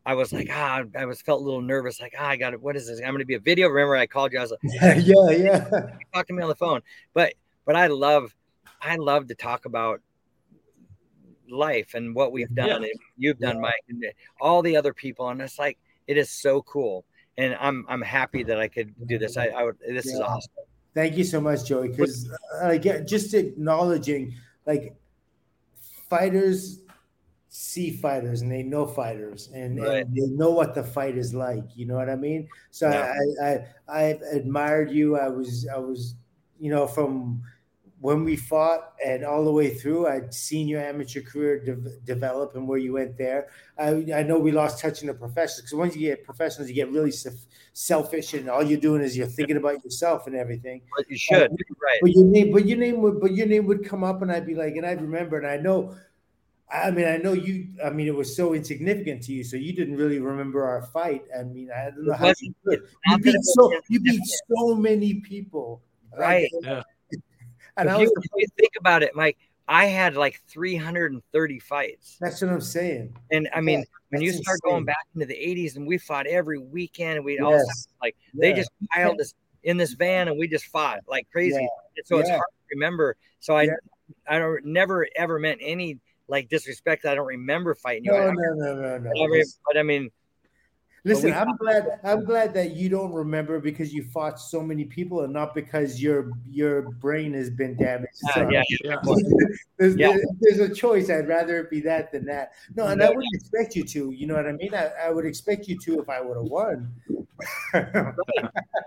I was like ah I was felt a little nervous like ah I got it what is this I'm going to be a video remember I called you I was like yeah, yeah. talk to me on the phone but but I love I love to talk about life and what we've done Yeah. and you've done Yeah. Mike and all the other people and it's like it is so cool and I'm I'm happy that I could do this I, I would this is awesome Thank you so much, Joey. Because uh, again, just acknowledging like fighters see fighters and they know fighters and, Right. and they know what the fight is like. You know what I mean? So Yeah. I, I I admired you. I was I was you know from when we fought and all the way through, I'd seen your amateur career de- develop and where you went there. I, I know we lost touch in the professionals because once you get professionals, you get really self- selfish and all you're doing is you're thinking about yourself and everything. but you should right But your name, but your name would, but your name would come up, and I'd be like, and I'd remember, and I know, I mean, I know you. I mean, it was so insignificant to you, so you didn't really remember our fight. I mean, I don't know how you wasn't- could. You beat it so you beat so many people, Right. Yeah. And if I you, was, if you think about it Mike I had like 330 fights that's what I'm saying. And I mean, Yeah, when you start going back into the 80s and we fought every weekend and we all Yes. like they just piled us in this van and we just fought like crazy. Yeah. So it's hard to remember. So I Yeah. I don't never ever meant any like disrespect. I don't remember fighting you. No, I, no, no, no, no. but, I mean, but I mean, Listen, I'm glad. I'm glad that you don't remember because you fought so many people, and not because your your brain has been damaged. uh, So- yeah, Yeah. there's, Yeah. there- there's a choice. I'd rather it be that than that. No, and I wouldn't expect you to. You know what I mean? I, I would expect you to if I would have won. I,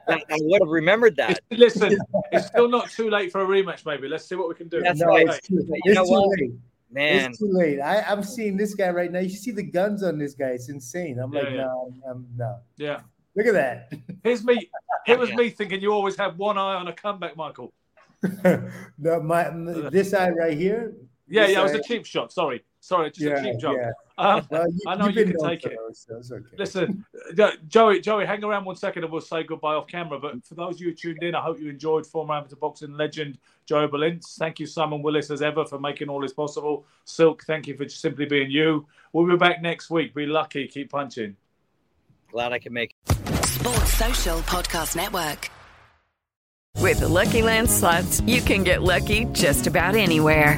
I would have remembered that. Listen, it's still not too late for a rematch. Maybe let's see what we can do. That's no, right. it's too, You it's know too what? late. Man, It's too late. I, I'm seeing this guy right now. You see the guns on this guy. It's insane. I'm Yeah, like, yeah. no, I'm, I'm no. Yeah. Look at that. Here's me. Here was Yeah. me thinking you always have one eye on a comeback, Michael. no, my this eye right here. Yeah, yeah. It was a cheap shot. Sorry, sorry, just Yeah, a cheap joke. yeah. Um, Well, you, I know you've you been can take it. those, so okay. Listen, uh, Joey, Joey, hang around one second and we'll say goodbye off camera. But for those of you who tuned in, I hope you enjoyed former amateur boxing legend Joey Belinc. Thank you, Simon Willis, as ever, for making all this possible. Silk, thank you for simply being you. We'll be back next week. Be lucky. Keep punching. glad I could make it. Sports Social Podcast Network. With the Lucky Land slots, you can get lucky just about anywhere.